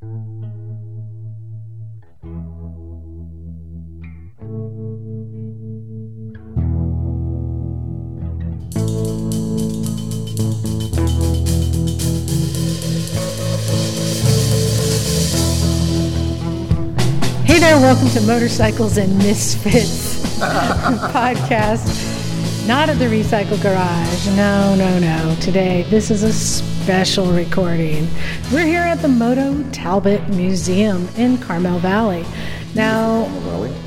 Hey there, welcome to Motorcycles and Misfits podcast. Not at the Recycle Garage. No, no, no. Today, this is a special recording. We're here at the Moto Talbott Museum in Carmel Valley. Now,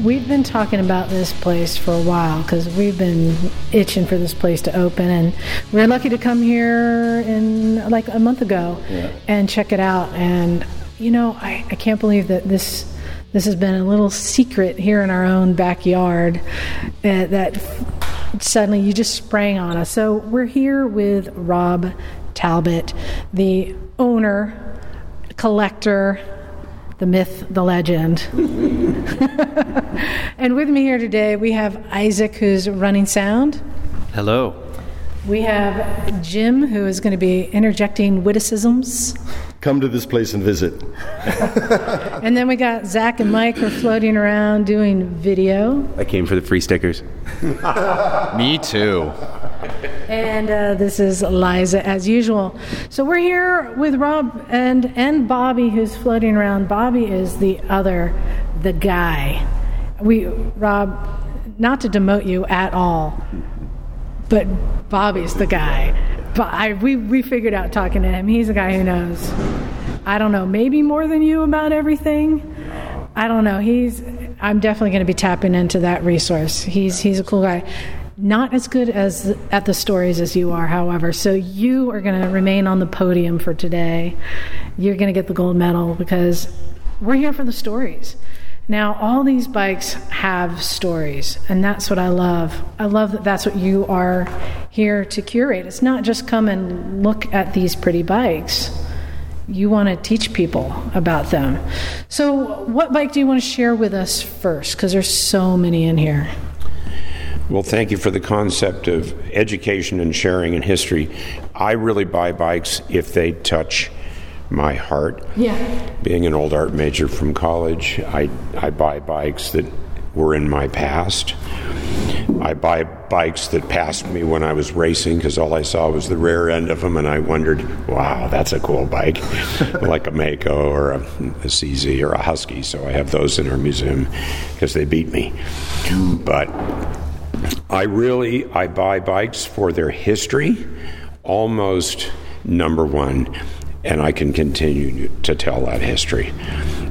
we've been talking about this place for a while because we've been itching for this place to open, and we are lucky to come here in like a month ago and check it out. And you know, I, I can't believe that this this has been a little secret here in our own backyard uh, that suddenly you just sprang on us. So we're here with Rob Talbott, the owner, collector, the myth, the legend. and with me here today, we have Isaac, who's running sound. Hello. We have Jim, who is going to be interjecting witticisms. Come to this place and visit. And then we got Zach and Mike who are floating around doing video. I came for the free stickers. Me too. And uh, this is Liza as usual. So we're here with Rob and, and Bobby who's floating around. Bobby is the other, the guy. We, Rob, not to demote you at all, but Bobby's the guy. But I, we, we figured out talking to him. He's the guy who knows. I don't know, maybe more than you about everything. I don't know. He's. I'm definitely going to be tapping into that resource. He's he's a cool guy. Not as good as at the stories as you are, however. So you are going to remain on the podium for today. You're going to get the gold medal because we're here for the stories. Now, all these bikes have stories, and that's what I love. I love that that's what you are here to curate. It's not just come and look at these pretty bikes. You want to teach people about them. So, what bike do you want to share with us first? Because there's so many in here. Well, thank you for the concept of education and sharing and history. I really buy bikes if they touch my heart. Yeah. Being an old art major from college, I, I buy bikes that were in my past. I buy bikes that passed me when I was racing because all I saw was the rear end of them, and I wondered, wow, that's a cool bike, like a Maico or a, a CZ or a Husky. So I have those in our museum because they beat me. But I really I buy bikes for their history, almost number one, and I can continue to tell that history.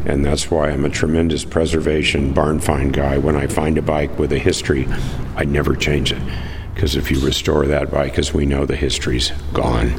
And that's why I'm a tremendous preservation barn find guy. When I find a bike with a history, I never change it. Because if you restore that bike, as we know, the history's gone,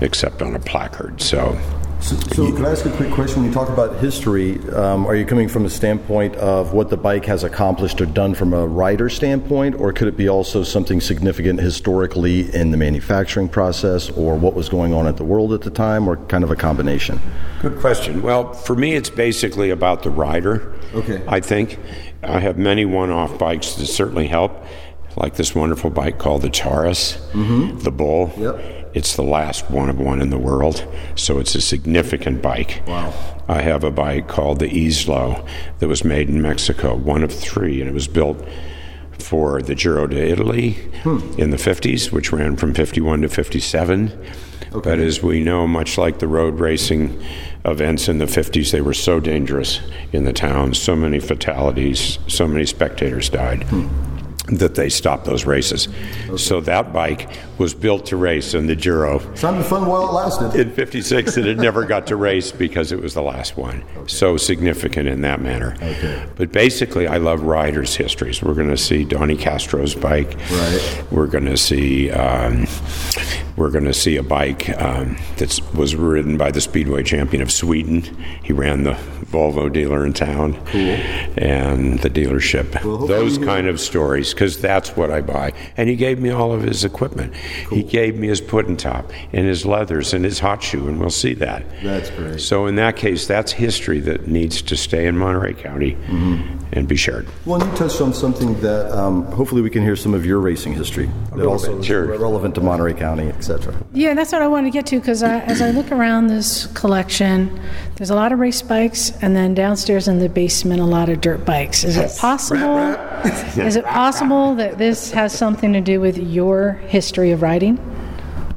except on a placard. So So, so can I ask a quick question? When you talk about history, um, are you coming from the standpoint of what the bike has accomplished or done from a rider standpoint, or could it be also something significant historically in the manufacturing process, or what was going on at the world at the time, or kind of a combination? Good question. Well, for me, it's basically about the rider. Okay. I think I have many one-off bikes that certainly help, like this wonderful bike called the Taurus, the Bull. Yep. It's the last one of one in the world, so it's a significant bike. Wow. I have a bike called the Islo that was made in Mexico, one of three, and it was built for the Giro d'Italia hmm. in the 50s, which ran from 51 to 57. But as we know, much like the road racing events in the 50s, they were so dangerous in the towns, so many fatalities, so many spectators died. Hmm. That they stopped those races. So that bike was built to race in the Giro Sounded fun while it lasted. in 56 and it never got to race because it was the last one. So significant in that manner. Okay. But basically, I love riders' histories. We're going to see Donnie Castro's bike. Right. We're going to see. Um, we're going to see a bike um, that was ridden by the Speedway champion of Sweden. He ran the Volvo dealer in town. Cool. And the dealership. Well, Those kind of stories. because that's what I buy. And he gave me all of his equipment. He gave me his pudding top and his leathers and his hot shoe, and we'll see that. That's great. So in that case, that's history that needs to stay in Monterey County and be shared. Well, you touched on something that um, hopefully we can hear some of your racing history that also bit, is sure. relevant to Monterey County, etc. Yeah, that's what I wanted to get to because as I look around this collection, there's a lot of race bikes, and then downstairs in the basement, a lot of dirt bikes. Is it possible? is it possible that this has something to do with your history of riding?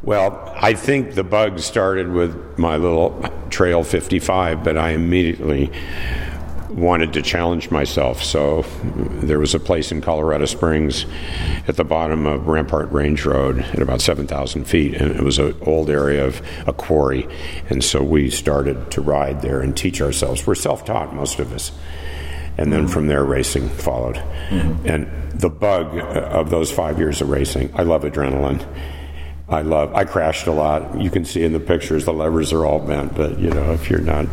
Well, I think the bug started with my little Trail 55, but I immediately wanted to challenge myself. So there was a place in Colorado Springs at the bottom of Rampart Range Road at about 7,000 feet, and it was an old area of a quarry. And so we started to ride there and teach ourselves. We're self taught, most of us. And then from there, racing followed. Mm-hmm. And the bug of those five years of racing, I love adrenaline. I love. I crashed a lot. You can see in the pictures the levers are all bent, but you know if you're not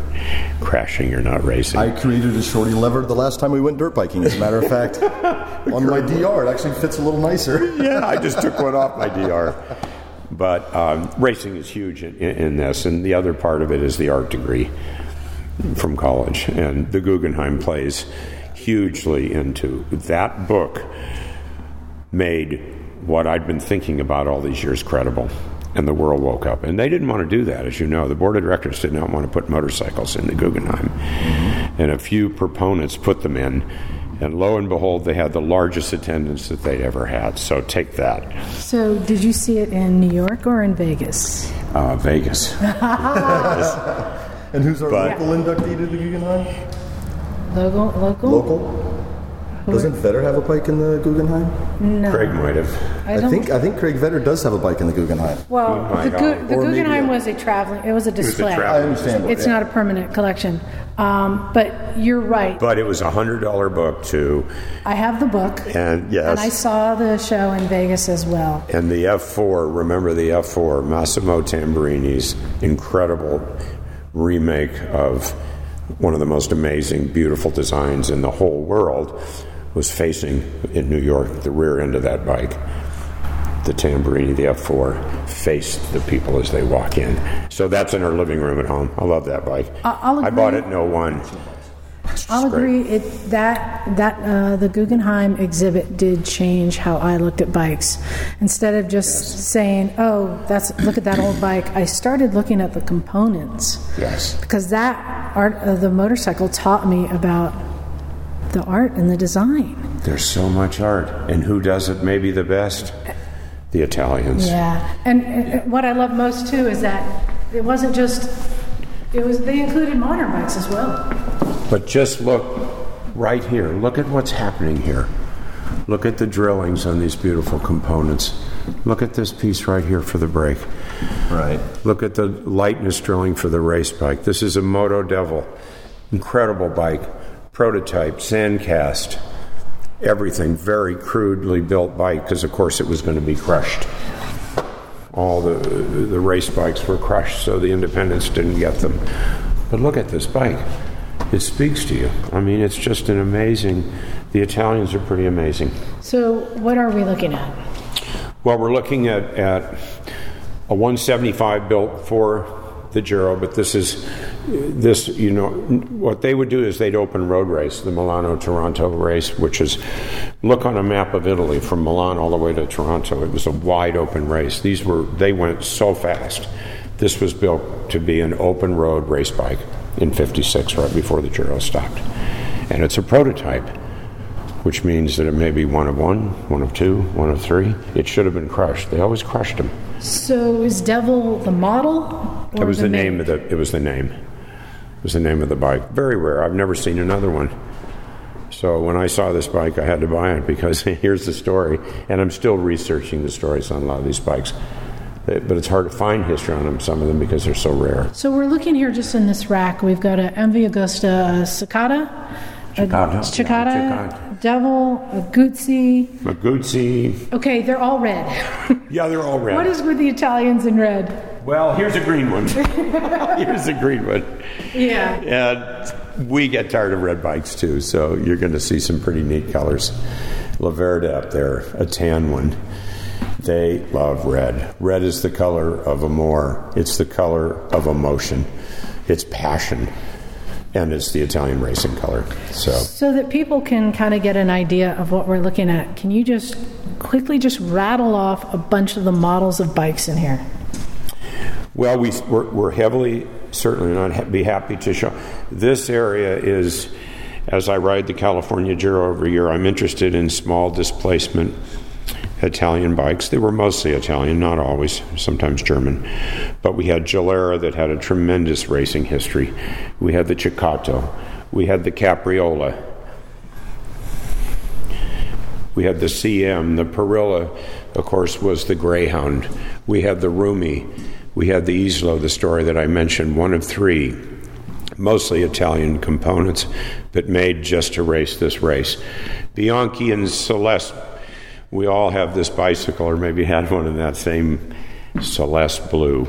crashing, you're not racing. I created a shorty lever the last time we went dirt biking. As a matter of fact, on my DR, it actually fits a little nicer. yeah, I just took one off my DR. But um, racing is huge in, in this, and the other part of it is the art degree from college, and the Guggenheim plays hugely into that book. Made what I'd been thinking about all these years credible. And the world woke up. And they didn't want to do that, as you know. The board of directors did not want to put motorcycles in the Guggenheim. And a few proponents put them in. And lo and behold, they had the largest attendance that they'd ever had. So take that. So, did you see it in New York or in Vegas? Uh, Vegas. And who's our But- local inductee to the Guggenheim? Local? Local? Local? Doesn't Vetter have a bike in the Guggenheim? No. Craig might have. I I, think I think Craig Vetter does have a bike in the Guggenheim. Well, the, Gu- the Guggenheim was a traveling. It was a was a display. travel- I understand. It's yeah. not a permanent collection. Um, but you're right. But it was a $100 book, too. I have the book, And yes. and I saw the show in Vegas as well. And the F4, remember the F4, Massimo Tamburini's incredible remake of one of the most amazing, beautiful designs in the whole world, was facing in New York, the rear end of that bike. The Tamburini, the F4, faced the people as they walk in. So that's in our living room at home. I love that bike. I- I'll I bought it in 01. I'll great. agree. It that that uh, the Guggenheim exhibit did change how I looked at bikes. Instead of just saying, "Oh, that's look at that old bike," I started looking at the components Yes. because that art of the motorcycle taught me about the art and the design. There's so much art. And who does it maybe the best? The Italians. Yeah, and, and what I love most too is that it wasn't just. It was they included modern bikes as well. But just look right here. Look at what's happening here. Look at the drillings on these beautiful components. Look at this piece right here for the brake. Right. Look at the lightness drilling for the race bike. This is a Moto Devil. Incredible bike. Prototype, sandcast, everything. Very crudely built bike because, of course, it was going to be crushed. All the, the race bikes were crushed, so the independents didn't get them. But look at this bike. It speaks to you. I mean, it's just an amazing. The Italians are pretty amazing. So, what are we looking at? Well, we're looking at, at a 175 built for the Giro, but this is this. You know, what they would do is they'd open road race, the Milano Taranto race, which is look on a map of Italy from Milan all the way to Taranto. It was a wide open race. These were they went so fast. This was built to be an open road race bike in '56, right before the Giro stopped, and it's a prototype which means that it may be one of one, one of two, one of three. It should have been crushed. They always crushed them. So, is Devil the model? Or It was the, make? name of the. It was the name. It was the name of the bike. Very rare. I've never seen another one. So when I saw this bike, I had to buy it because here's the story, and I'm still researching the stories on a lot of these bikes. But it's hard to find history on them, some of them, because they're so rare. So we're looking here just in this rack. We've got an MV Agusta Cicada, Cicada, a yeah, Cicada, Cicada. Devil, a Guzzi. Maguzzi. Okay, they're all red. Yeah, they're all red. what is with the Italians in red? well, here's a green one. here's a green one. Yeah. And we get tired of red bikes too, so you're going to see some pretty neat colors. Laverda up there, a tan one. They love red. Red is the color of amour. It's the color of emotion. It's passion. And it's the Italian racing color. So, So that people can kind of get an idea of what we're looking at, can you just quickly just rattle off a bunch of the models of bikes in here? well, we, we're, we're heavily, certainly not ha- be happy to show. This area is, as I ride the California Giro every year, I'm interested in small displacement Italian bikes. They were mostly Italian, not always, sometimes German. But we had Gilera that had a tremendous racing history. We had the Ceccato. We had the Capriolo. We had the CM. The Parilla, of course, was the Greyhound. We had the Rumi. We had the Islo, the story that I mentioned, one of three mostly Italian components, but made just to race this race. Bianchi and Celeste we all have this bicycle, or maybe had one in that same celeste blue.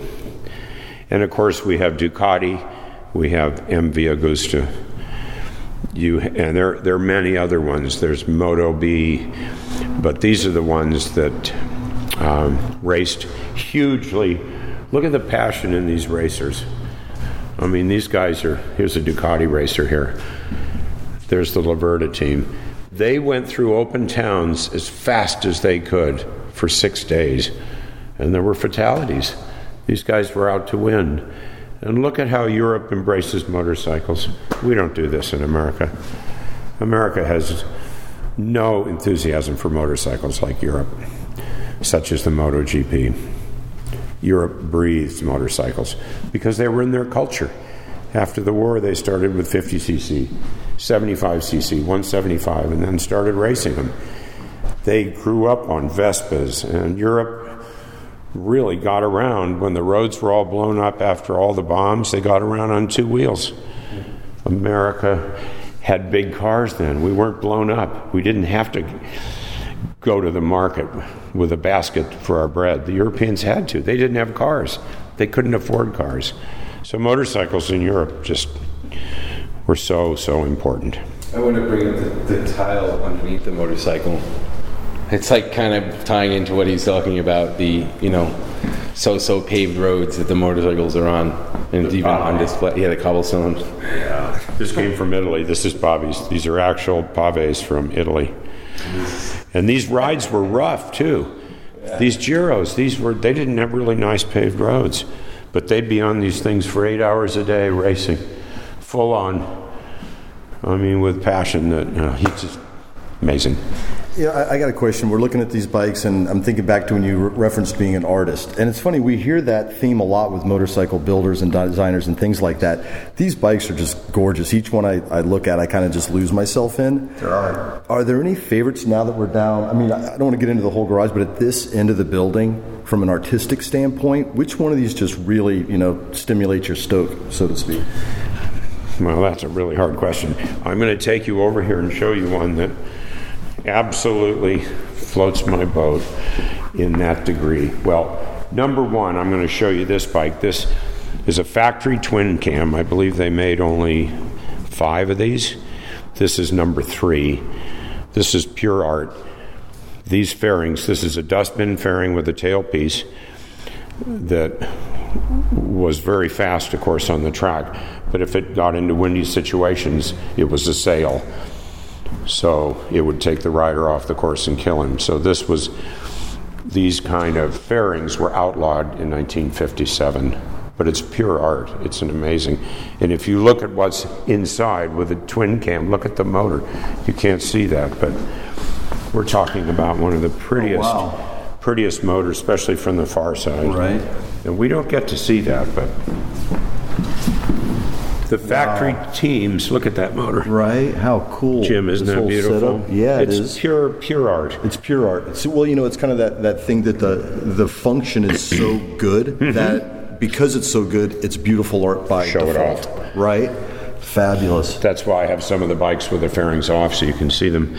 And of course, we have Ducati, we have MV Agusta. You, and there, there are many other ones. There's Motobi, but these are the ones that um, raced hugely. Look at the passion in these racers. I mean, these guys are. Here's a Ducati racer here. There's the Laverda team. They went through open towns as fast as they could for six days, and there were fatalities. These guys were out to win. And look at how Europe embraces motorcycles. We don't do this in America. America has no enthusiasm for motorcycles like Europe, such as the MotoGP. Europe breathes motorcycles because they were in their culture. After the war, they started with 50cc. 75cc, 175, and then started racing them. They grew up on Vespas, and Europe really got around when the roads were all blown up after all the bombs. They got around on two wheels. America had big cars then. We weren't blown up. We didn't have to go to the market with a basket for our bread. The Europeans had to. They didn't have cars, they couldn't afford cars. So motorcycles in Europe just were so, so important. I want to bring up the, the tile underneath the motorcycle. It's like kind of tying into what he's talking about the, you know, so so paved roads that the motorcycles are on. And even on display. Yeah, the cobblestone. Yeah. This came from Italy. This is Bobby's. These are actual paves from Italy. And these rides were rough too. These Giros, these were they didn't have really nice paved roads, but they'd be on these things for eight hours a day racing full on. I mean, with passion. That you know, he's just amazing. Yeah, I, I, got a question. We're looking at these bikes, and I'm thinking back to when you re- referenced being an artist. And it's funny, we hear that theme a lot with motorcycle builders and designers and things like that. These bikes are just gorgeous. Each one I, I look at, I kind of just lose myself in. There are. Are there any favorites now that we're down? I mean, I don't want to get into the whole garage, but at this end of the building, from an artistic standpoint, which one of these just really, you know, stimulates your stoke, so to speak? Well, that's a really hard question. I'm going to take you over here and show you one that absolutely floats my boat in that degree. Well, number one, I'm going to show you this bike. This is a factory twin cam. I believe they made only five of these. This is number three. This is pure art. These fairings, this is a dustbin fairing with a tailpiece that was very fast, of course, on the track. But if it got into windy situations, it was a sail. So it would take the rider off the course and kill him. So this was, these kind of fairings were outlawed in 1957. But it's pure art. It's an amazing. And if you look at what's inside with a twin cam, look at the motor. You can't see that, but we're talking about one of the prettiest. Oh, wow prettiest motors, especially from the far side. Right. And we don't get to see that, but the factory teams look at that motor. Right. How cool. Jim, isn't this that beautiful? Setup? Yeah, it's it is. pure pure art. It's pure art. It's, well, you know, it's kind of that, that thing that the the function is so good Mm-hmm. that because it's so good, it's beautiful art by Show it default. off. Right. Fabulous. That's why I have some of the bikes with the fairings off so you can see them.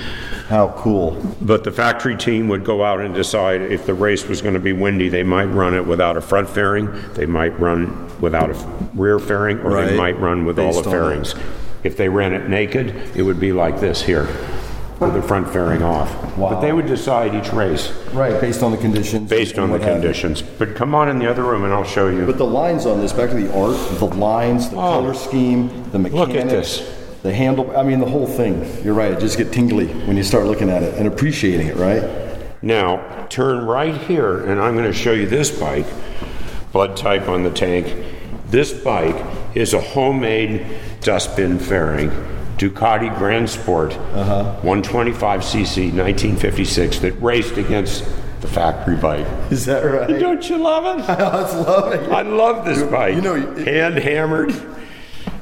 How cool. But the factory team would go out and decide if the race was going to be windy, they might run it without a front fairing, they might run without a rear fairing, or they might run with all the fairings. If they ran it naked, it would be like this here. with the front fairing off. Wow. But they would decide each race Right, based on the conditions. based on the what have you. conditions. But come on in the other room and I'll show you. But the lines on this, back to the art, the lines, the Oh. color scheme, the Look mechanics, at this. the handle. I mean, the whole thing. You're right. It just get tingly when you start looking at it and appreciating it. Right. Now, turn right here, and I'm going to show you this bike, blood type on the tank. This bike is a homemade dustbin fairing, Ducati Grand Sport, uh-huh. 125cc, 1956, that raced against the factory bike. Is that right? Don't you love it? I loving it. I love this bike. you know, it- hand hammered,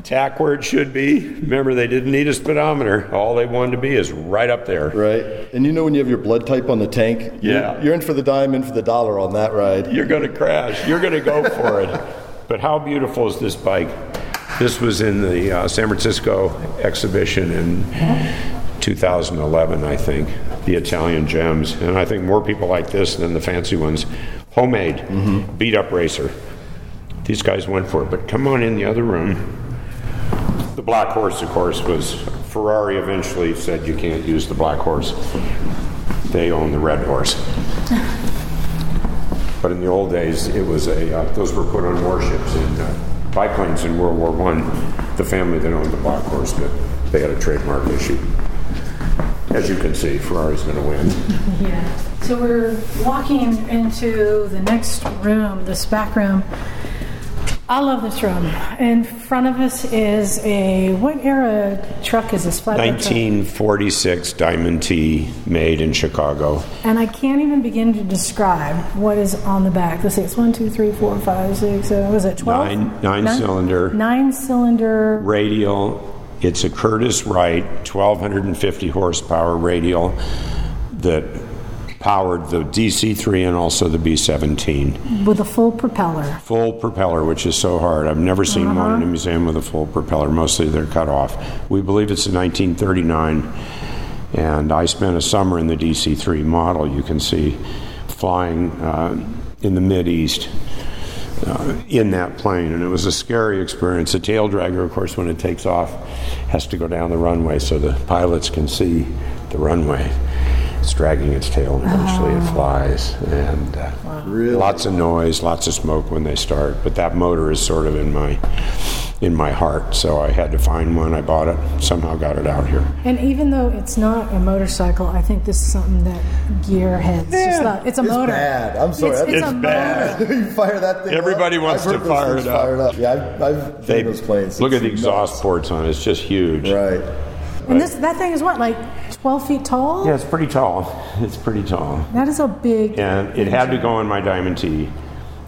tack where it should be. Remember, they didn't need a speedometer. All they wanted to be is right up there. Right. And you know when you have your blood type on the tank? you're- Yeah. You're in for the dime, in for the dollar on that ride. You're going to crash. You're going to go for it. But how beautiful is this bike? This was in the uh, San Francisco exhibition in 2011, I think, the Italian Gems. And I think more people like this than the fancy ones. Homemade, beat up racer. These guys went for it. But come on in the other room. The Black Horse, of course, was Ferrari eventually said you can't use the Black Horse. They own the Red Horse. But in the old days, it was a uh, those were put on warships and uh, biplanes in World War One. The family that owned the Black Horse did. They had a trademark issue. As you can see, Ferrari's going to win. Yeah. So we're walking into the next room, this back room. I love this room. In front of us is a what era truck is this? Flatbed truck? 1946 Diamond T, made in Chicago. And I can't even begin to describe what is on the back. Let's see, it's one, two, three, four, five, six, seven. Was it twelve? Nine- nine cylinder. Nine cylinder. Radial. It's a Curtiss-Wright 1250 horsepower radial that powered the DC3 and also the B17. with a full propeller. full propeller, which is so hard. I've never seen one in a museum with a full propeller. Mostly they're cut off. We believe it's a 1939, and I spent a summer in the DC-3 model. You can see flying uh, in the mid east. Uh, in that plane, and it was a scary experience. The tail dragger, of course, when it takes off, has to go down the runway so the pilots can see the runway. It's dragging its tail, and eventually it flies. And uh, Really? lots of noise, lots of smoke when they start. But that motor is sort of in my in my heart, so I had to find one. I bought it, somehow got it out here. And even though it's not a motorcycle, I think this is something that gearheads just love. It's a It's motor. bad. I'm sorry. It's, That's- it's It's a bad. motor. you fire that thing. Everybody up. wants I've to fire it up. Up. Yeah, I've, I've They, seen those planes. look at It's the nuts. exhaust ports on it. It's just huge. Right. And this that thing is what, like twelve feet tall? Yeah, it's pretty tall. It's pretty tall. That is a big. And it had to go on my Diamond T.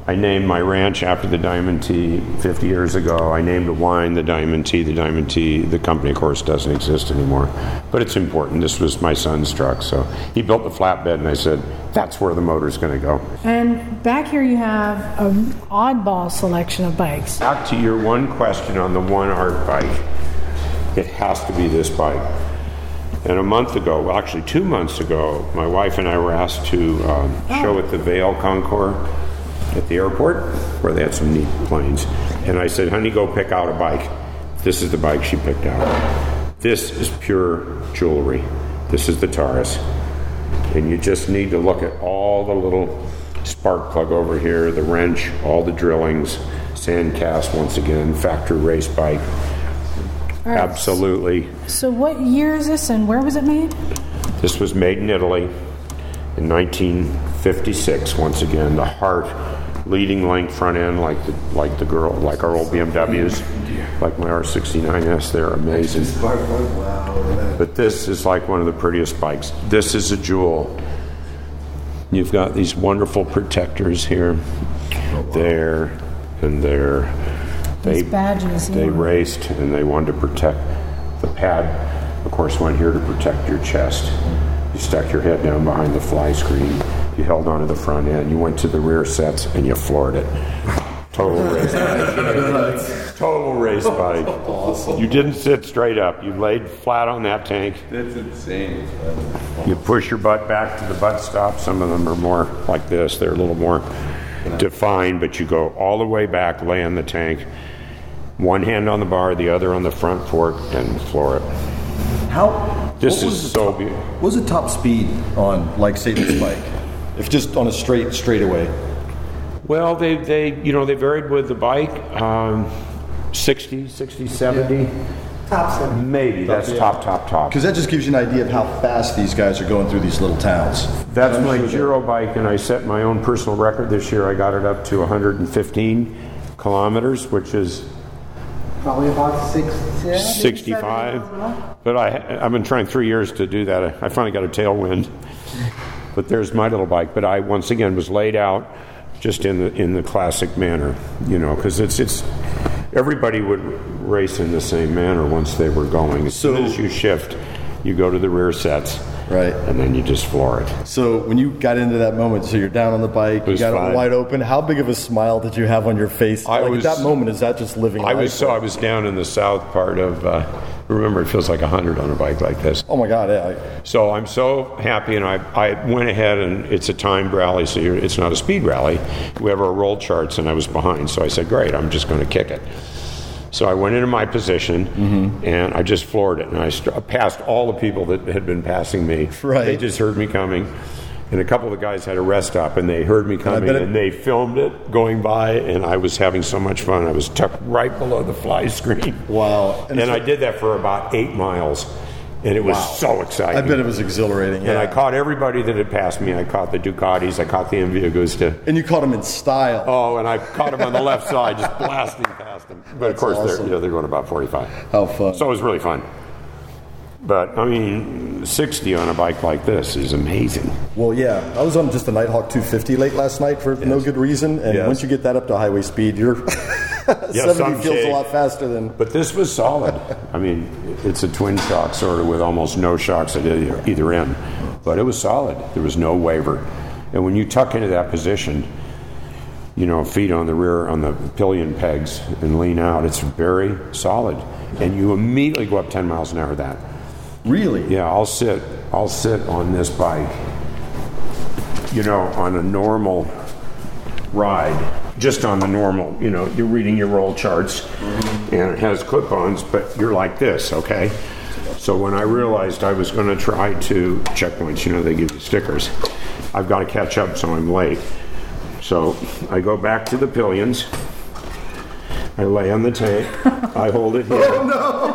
I named my ranch after the Diamond T 50 years ago. I named a wine the Diamond T. The Diamond T, the company, of course, doesn't exist anymore. But it's important. This was my son's truck. So he built the flatbed, and I said, that's where the motor's going to go. And back here you have an oddball selection of bikes. Back to your one question on the one art bike. It has to be this bike. And a month ago, well, actually two months ago, my wife and I were asked to um, show at the Vale Concours at the airport, where they had some neat planes. And I said, honey, go pick out a bike. This is the bike she picked out. This is pure jewelry. This is the Taurus. And you just need to look at all the little spark plug over here, the wrench, all the drillings, sand cast once again, factory race bike. Right. Absolutely. So what year is this and where was it made? This was made in Italy in 1956. Once again, the heart, leading link front end, like the like the girl, like our old BMWs, like my R69s. They're amazing. But this is like one of the prettiest bikes. This is a jewel. You've got these wonderful protectors here, there, and there. They, These badges, They yeah. raced and they wanted to protect the pad. Of course, went here to protect your chest. You stuck your head down behind the fly screen. You held onto the front end. You went to the rear sets and you floored it. Total race bike. Total race bike. Awesome. You didn't sit straight up. You laid flat on that tank. That's insane. You push your butt back to the butt stop. Some of them are more like this. They're a little more defined, but you go all the way back, lay on the tank, one hand on the bar, the other on the front fork, and floor it. How This What was is the so top- beautiful. What was the top speed on, like, say, this bike? If just on a straight straightaway. Well, they, they you know they varied with the bike, um, 60, 60, 70, Top seven. maybe. That's yeah. top, top, top. Because that just gives you an idea of how fast these guys are going through these little towns. That's I'm my sure that- Giro bike, and I set my own personal record this year. I got it up to 115 kilometers, which is Probably about six, yeah, 65. 70 miles an hour. But I, I've been trying three years to do that. I finally got a tailwind. But there's my little bike. But I once again was laid out just in the in the classic manner, you know, because it's it's everybody would race in the same manner once they were going. As soon So- as you shift, you go to the rear sets, Right. and then you just floor it. So when you got into that moment, so you're down on the bike, you got fine. it wide open. How big of a smile did you have on your face? I like was- at that moment, is that just living? I life? was so I was down in the south part of. Uh, remember, it feels like a hundred on a bike like this. Oh my God! Yeah. So I'm so happy, and I, I went ahead and it's a timed rally, so you're, it's not a speed rally. We have our roll charts, and I was behind, so I said, "Great, I'm just going to kick it." So I went into my position, Mm-hmm. and I just floored it, and I st- passed all the people that had been passing me. Right. They just heard me coming, and a couple of the guys had a rest stop, and they heard me coming, it- and they filmed it going by, and I was having so much fun. I was tucked right below the fly screen. Wow. And, And I did that for about eight miles, and it was so exciting. I bet it was exhilarating. And. I caught everybody that had passed me. I caught the Ducatis. I caught the MV Agusta. And you caught him in style. Oh, and I caught them on the left side, just blasting past them. But of That's course, they're you know they're going about forty-five. How fun! So it was really fun. But I mean, sixty on a bike like this is amazing. Well, yeah, I was on just a Nighthawk 250 late last night for no good reason, and Yes. once you get that up to highway speed, you're 70 some feels a lot faster than. But this was solid. I mean, it's a twin shock sort of with almost no shocks at either, either end. But it was solid. There was no waver. And when you tuck into that position, you know, feet on the rear, on the pillion pegs, and lean out, it's very solid. And you immediately go up 10 miles an hour that. Really? Yeah, I'll sit. I'll sit on this bike. You know, on a normal ride, just on the normal. You know, you're reading your roll charts, mm-hmm. and it has clip-ons, but you're like this, okay? So when I realized I was going to try to checkpoints, you know, they give you stickers. I've got to catch up, so I'm late. So I go back to the pillions. I lay on the tank. I hold it here. Oh,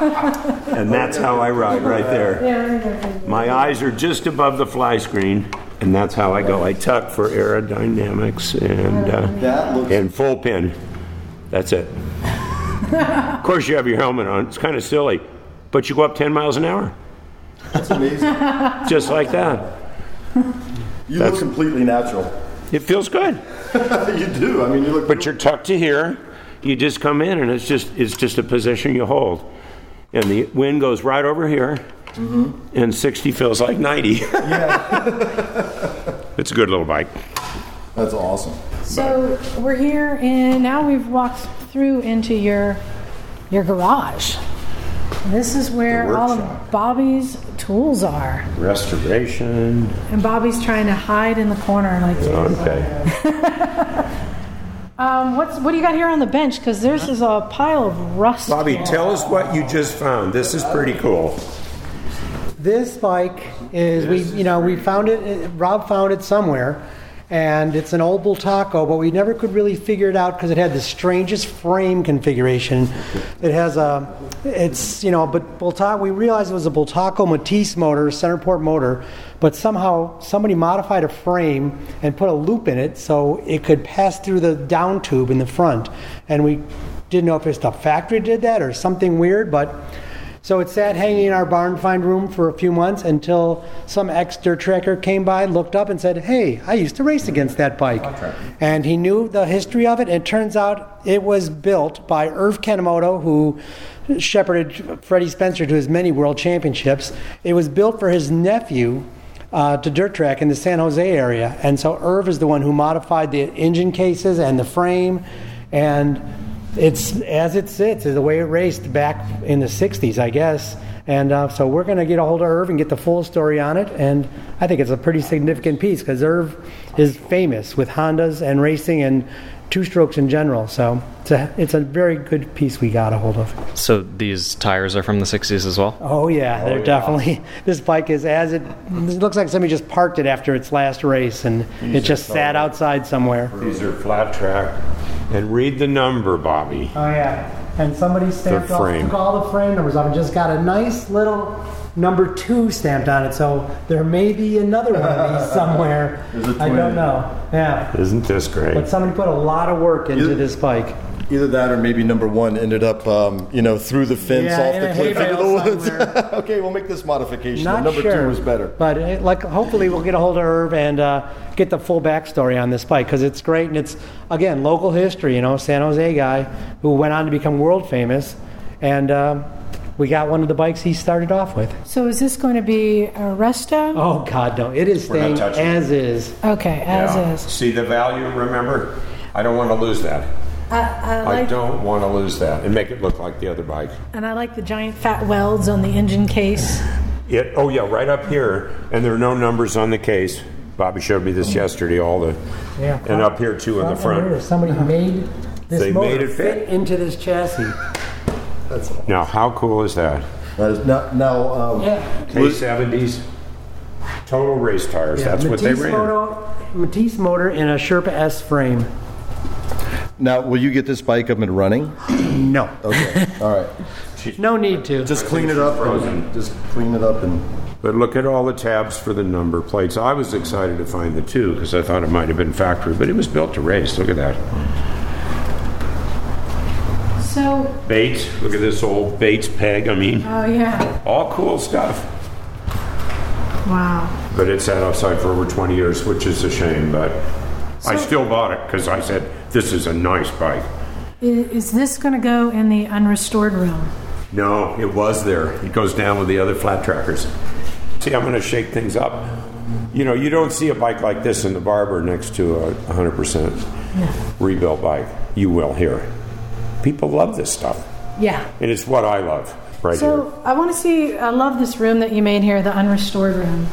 and that's how I ride right there. My eyes are just above the fly screen, and that's how I go. I tuck for aerodynamics and uh, and full pin. That's it. of course, you have your helmet on. It's kind of silly, but you go up 10 miles an hour, That's amazing. just like that. You That's- look completely natural. It feels good. you do. I mean, you look. But you're tucked to here. You just come in, and it's just it's just a position you hold, and the wind goes right over here, mm-hmm. and 60 feels like 90. yeah. it's a good little bike. That's awesome. So we're here, and now we've walked through into your your garage. This is where all of Bobby's tools are, Restoration. and Bobby's trying to hide in the corner. Like, Okay. um, what's what do you got here on the bench? Because there's is a pile of rust. Bobby, here. tell us what you just found. This is pretty cool. This bike is we you know we found it. Rob found it somewhere, and it's an old Bultaco, but we never could really figure it out because it had the strangest frame configuration. It has a, it's you know, but. We realized it was a Bultaco Matisse motor, center port motor, but somehow somebody modified a frame and put a loop in it so it could pass through the down tube in the front, and we didn't know if it's the factory did that or something weird, but. So it sat hanging in our barn find room for a few months until some ex dirt tracker came by, looked up, and said, Hey, I used to race against that bike. And he knew the history of it. And it turns out it was built by Erv Kanemoto, who shepherded Freddie Spencer to his many world championships. It was built for his nephew. Uh, to dirt track in the San Jose area, and so Erv is the one who modified the engine cases and the frame, and it's as it sits is the way it raced back in the 60s i guess. And uh, so we're going to get a hold of erv and get the full story on it. And i think it's a pretty significant piece because erv is famous with hondas and racing and two strokes in general. So it's a, it's a very good piece we got a hold of. So these tires are from the 60s as well? Oh yeah, oh, they're definitely. This bike is as it, it looks like somebody just parked it after its last race and it just sat outside somewhere. These are flat track. And read the number, Bobby. Oh yeah, and somebody stamped off, frame. took all the frame numbers off and just got a nice little number two stamped on it. So there may be another one of these somewhere. There's a I don't know. Yeah, Isn't this great? but somebody put a lot of work into You- this bike. Either that or maybe number one ended up, um, you know, through the fence Yeah, off the a cliff into the woods. okay, we'll make this modification. Not number sure, two was better. But uh, like, hopefully, we'll get a hold of Erv and uh, get the full backstory on this bike because it's great and it's again local history. You know, San Jose guy who went on to become world famous, and um, we got one of the bikes he started off with. So is this going to be a resto? Oh God, no! It is We're not staying touching as is. Okay, as Yeah. is. See the value, remember? I don't want to lose that. I, I I like, don't want to lose that and make it look like the other bike. and I like the giant fat welds on the engine case. It, oh yeah, right up here, and there are no numbers on the case. Bobby showed me this oh. yesterday. All the Yeah. and up here too in the Front and rear, front. Somebody made this They motor made it fit. into this chassis. Now, how cool is that? That is now, now um, Yeah. K seventies, total race tires. That's what they ran. motor, Matisse motor in a Sherpa S frame. now, will you get this bike up and running? No, Okay, all right. no need to. Just clean it up. And, just clean it up and. But look at all the tabs for the number plates. I was excited to find the two because I thought it might have been factory, but it was built to race. Look at that. So, Bates. Look at this old Bates peg. I mean, oh yeah, all cool stuff. wow. But it sat outside for over 20 years, which is a shame. But I So- still bought it because I said, this is a nice bike. I- Is this going to go in the unrestored room? No, it was there. It goes down with the other flat trackers. See, I'm going to shake things up. You know, you don't see a bike like this in the barber next to a 100% rebuilt bike. You will here. People love this stuff, Yeah. and it's what I love right here. So I want to see. I love this room that you made here, the unrestored room.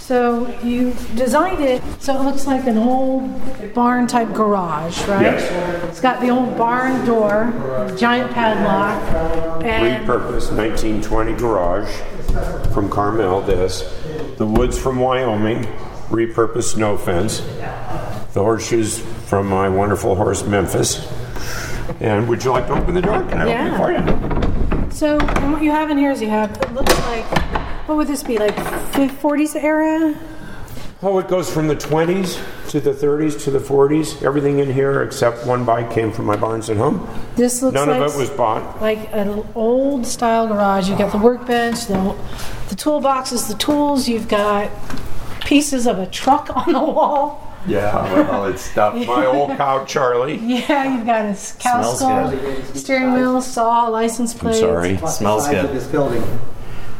So you designed it so it looks like an old barn type garage, right? Yes. It's got the old barn door, giant padlock, and Repurposed 1920 garage from Carmel. This, the woods from Wyoming, repurposed snow fence, the horseshoes from my wonderful horse Memphis. And would you like to open the door? Can I Yeah. open it for you? so and what you have in here is you have. It looks like. What would this be like? fif- 40s era? Oh, it goes from the 20s to the 30s to the 40s. Everything in here except one bike came from my Barnes and Home. This looks None like of it was bought. like an old style garage. You've got the workbench, the the toolboxes, the tools. You've got pieces of a truck on the wall. Yeah, well, it's stuff. My old cow Charlie. Yeah, you've got a s- cow Smells skull, good. steering wheel, saw, license plate. Sorry. Smells Size good. Of this building,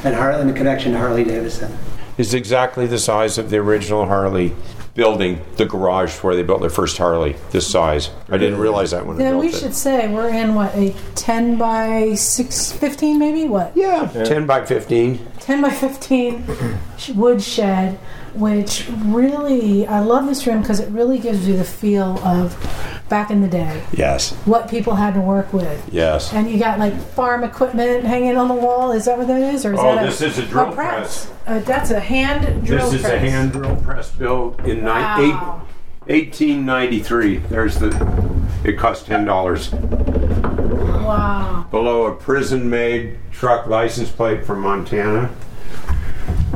and, Har- and the connection to Harley Davidson. Is exactly the size of the original Harley building, the garage where they built their first Harley. This size. I didn't realize that when I Then built we it. should say we're in what a 10 by 6, 15 maybe what? Yeah, 10 by 15. 10 by 15 sh- wood shed, which really I love this room because it really gives you the feel of back in the day Yes, what people had to work with. yes. And you got like farm equipment hanging on the wall. Is that what that is, or is Oh, that this is a drill press? Uh, that's a hand drill press. This is press. a hand drill press built in ni- eight, 1893. There's the. It cost ten dollars. Wow. Below a prison-made truck license plate from Montana.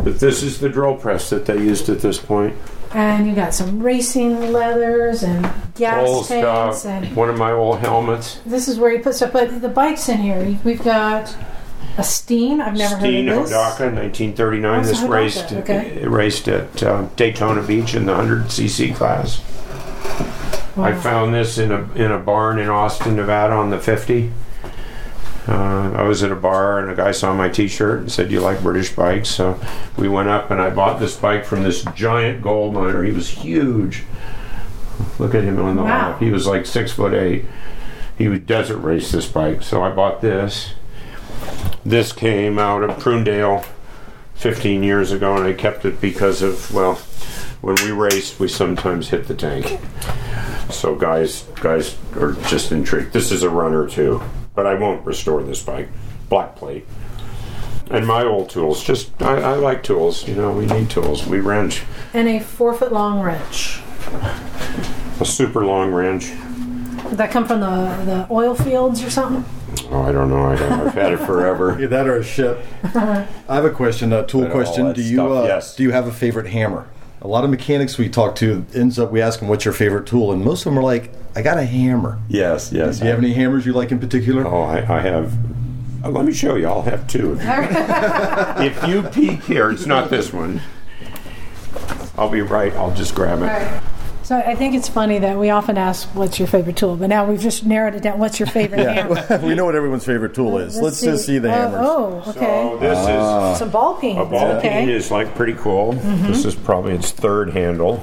But this is the drill press that they used at this point. And you got some racing leathers and gas Old tanks, stuff. and One of my old helmets. this is where you put stuff. But the bikes in here, we've got a Steen. I've never Steen heard of this. Hodaka, 1939. Oh, this Hodaka, raced okay. it raced at uh, Daytona Beach in the 100cc class. I found this in a in a barn in Austin, Nevada, on the 50. Uh, I was at a bar and a guy saw my T-shirt and said, "You like British bikes?" So we went up and I bought this bike from this giant gold miner. He was huge. Look at him on the Wow. left. He was like six foot eight. He would desert race this bike, so I bought this. This came out of Prunedale 15 years ago, and I kept it because of well, when we raced, we sometimes hit the tank. So guys, guys are just intrigued. This is a runner too, but I won't restore this bike. Black plate. And my old tools. Just I, I like tools. You know, we need tools. We wrench. And a four foot long wrench. A super long wrench. Did that come from the, the oil fields or something? Oh, I don't know. I don't, I've had it forever. Either that or a ship. I have a question, a tool But all question. that Do you stuff, uh, yes. do you have a favorite hammer? A lot of mechanics we talk to ends up we ask them what's your favorite tool, and most of them are like, I got a hammer. Yes, yes. Do you have any hammers you like in particular? Oh, I, I have. uh, let me show you. I'll have two. if you peek here, it's not this one. I'll be right. I'll just grab it. So I think it's funny that we often ask, "What's your favorite tool?" But now we've just narrowed it down. What's your favorite hammer? We know what everyone's favorite tool oh, is. Let's, just see the Oh, hammers. Oh, okay. So okay. this is ah. Some ball peen. a ball okay. peen is like pretty cool. Mm-hmm. This is probably its third handle,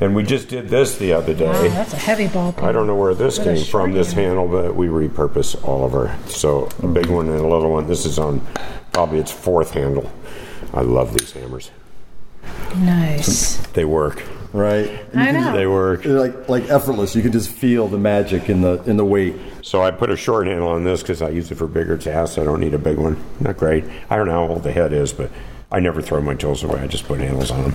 and we just did this the other Wow, day. that's a heavy ball peen. I don't know where this What came from, this handle. handle, but we repurpose all of our. So a big one and a little one. This is on probably its fourth handle. I love these hammers. Nice. They work. Right? I know. They work. They're like like effortless. You can just feel the magic in the in the weight. So I put a short handle on this because I use it for bigger tasks. I don't need a big one. Not great. I don't know how old the head is, but I never throw my tools away. I just put handles on them.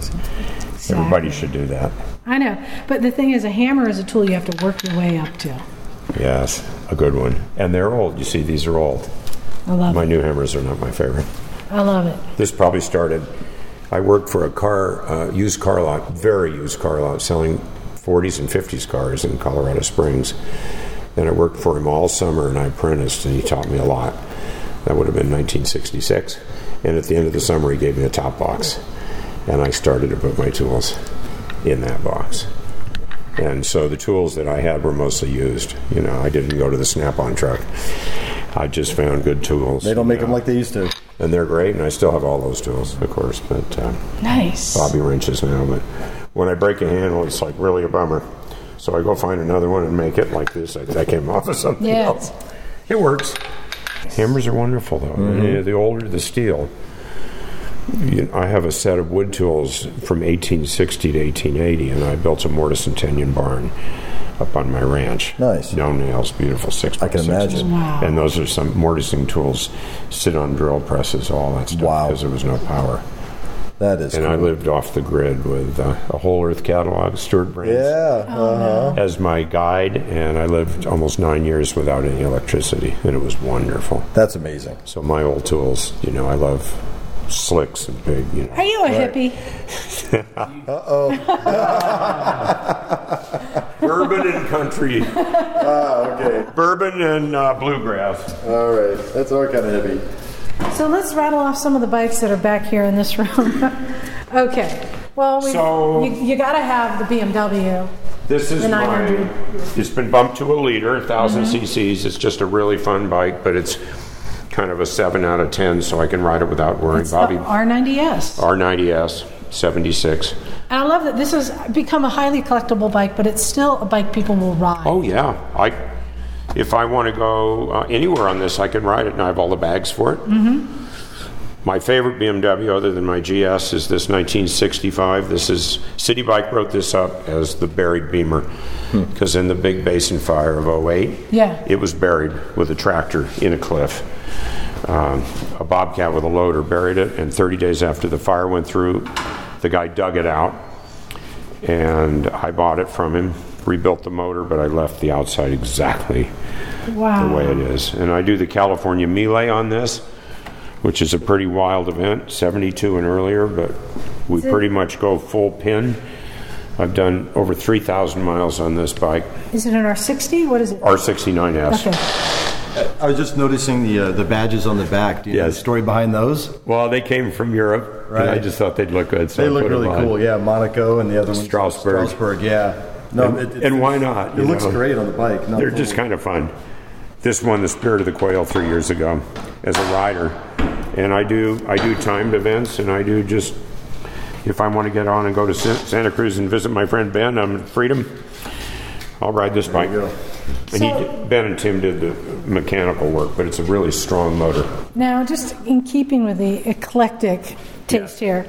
Everybody should do that. I know, but the thing is, a hammer is a tool you have to work your way up to. Yes, a good one. And they're old. You see, these are old. I love My it. new hammers are not my favorite. I love it. This probably started. I worked for a car, uh, used car lot, very used car lot, selling 40s and 50s cars in Colorado Springs. And I worked for him all summer, and I apprenticed, and he taught me a lot. That would have been 1966. And at the end of the summer, he gave me a top box, and I started to put my tools in that box. And so the tools that I had were mostly used. You know, I didn't go to the Snap-on truck. I just found good tools. They don't make you them like they used to. And they're great, and I still have all those tools, of course. But uh, Nice. bobby wrenches now. But when I break a handle, it's like really a bummer. So I go find another one and make it like this. I, that came off of something Yeah. else. It works. Hammers are wonderful, though. And The older the steel. You know, I have a set of wood tools from 1860 to 1880, and I built a mortise and tenon barn up on my ranch. Nice. No nails, beautiful six I can imagine. Wow. And those are some mortising tools, sit on drill presses, all that stuff, Wow. because there was no power. That is And cool. I lived off the grid with uh, a Whole Earth catalog, Stewart Brand's, Yeah. Oh, uh-huh. as my guide, and I lived almost nine years without any electricity, and it was wonderful. That's amazing. So my old tools, you know, I love slicks and big, you know. Are you a hippie? Uh oh. Bourbon and country, Okay. bourbon and uh, bluegrass. All right. That's our kind of hippie. So let's rattle off some of the bikes that are back here in this room. okay. Well, we, So- you, you got to have the BMW. This is The my. 900. It's been bumped to a liter, 1,000 cc's. It's just a really fun bike, but it's kind of a seven out of ten, so I can ride it without worrying. It's Bobby R90S. R90S 76. And I love that this has become a highly collectible bike, but it's still a bike people will ride. Oh yeah, I. If I want to go uh, anywhere on this, I can ride it, and I have all the bags for it. Mm-hmm. My favorite BMW, other than my GS, is this 1965. This is City Bike wrote this up as the buried Beamer, because in the big basin fire of 08, Yeah. it was buried with a tractor in a cliff. Um, a bobcat with a loader buried it, and 30 days after the fire went through, the guy dug it out, and I bought it from him. Rebuilt the motor, but I left the outside exactly wow. the way it is. And I do the California Mille on this, which is a pretty wild event, 72 and earlier, but we it- pretty much go full pin. I've done over 3,000 miles on this bike, Is it an R60? What is it? R69S. Okay. I was just noticing the uh, the badges on the back. Do you know the story behind those? Well, they came from Europe, and I just thought they'd look good. So They I look really cool. Yeah, Monaco and the other one Strasbourg. Strasbourg, yeah. No, And- it, it- and why not, It looks know? great on the bike. No, They're just kind of fun. This won the Spirit of the Quail three years ago as a rider, and I do I do timed events, and I do just if I want to get on and go to Santa Cruz and visit my friend Ben on Freedom, I'll ride this bike. you go. And he, So- did- Ben and Tim did the mechanical work, but it's a really strong motor. Now, just in keeping with the eclectic taste here,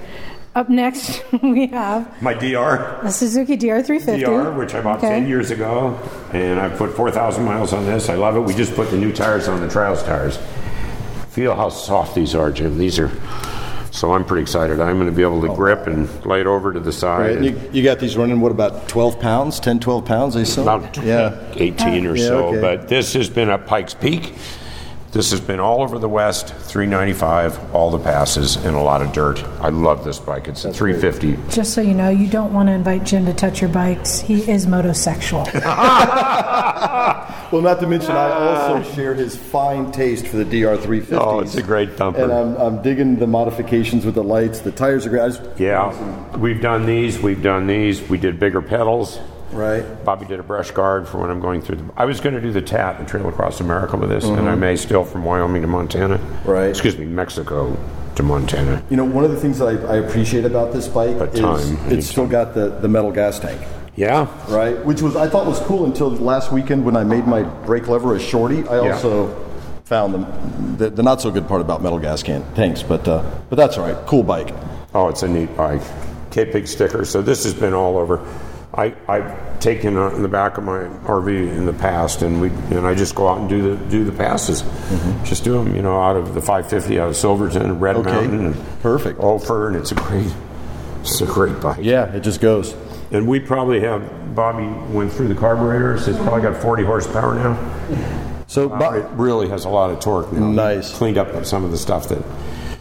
Up next, we have My DR. a Suzuki DR350. DR, which I bought Okay. 10 years ago, and I've put 4,000 miles on this. I love it. We just put the new tires on the trials tires. Feel how soft these are, Jim. These are. So I'm pretty excited. I'm going to be able to grip and lay it over to the side. Right, you, you got these running, what, about 12 pounds, 10, 12 pounds, they said? about Yeah. 18 or Yeah, so. okay. But this has been a Pikes Peak. This has been all over the West, 395, all the passes, and a lot of dirt. I love this bike. It's a 350. Just so you know, you don't want to invite Jim to touch your bikes. He is motosexual. Well, not to mention, I also share his fine taste for the DR350s. Oh, it's a great thumper. And I'm, I'm digging the modifications with the lights. The tires are great. Just- Yeah, we've done these. We've done these. We did bigger pedals. Right. Bobby did a brush guard for when I'm going through the. I was going to do the TAT, and Trail Across America, with this, and I may still from Wyoming to Montana. Mm-hmm. Right. Excuse me, Mexico to Montana. You know, one of the things that I, I appreciate about this bike But is time, it's still got the, the metal gas tank. Yeah. right? Which was I thought was cool until last weekend when I made my brake lever a shorty. I Yeah. also found the, the the not so good part about metal gas can tanks, but uh, but that's all right. Cool bike. Oh, it's a neat bike. KPIG sticker. So this has been all over. I, I've taken it uh, in the back of my RV in the past, and we and I just go out and do the do the passes. Mm-hmm. Just do them, you know, out of the 550 out of Silverton, Red Okay. Mountain, and Perfect. Ophir, and it's a great, it's a great bike. Yeah, it just goes. And we probably have Bobby went through the carburetors. It's probably got 40 horsepower now. So It really has a lot of torque now. Nice. Cleaned up some of the stuff that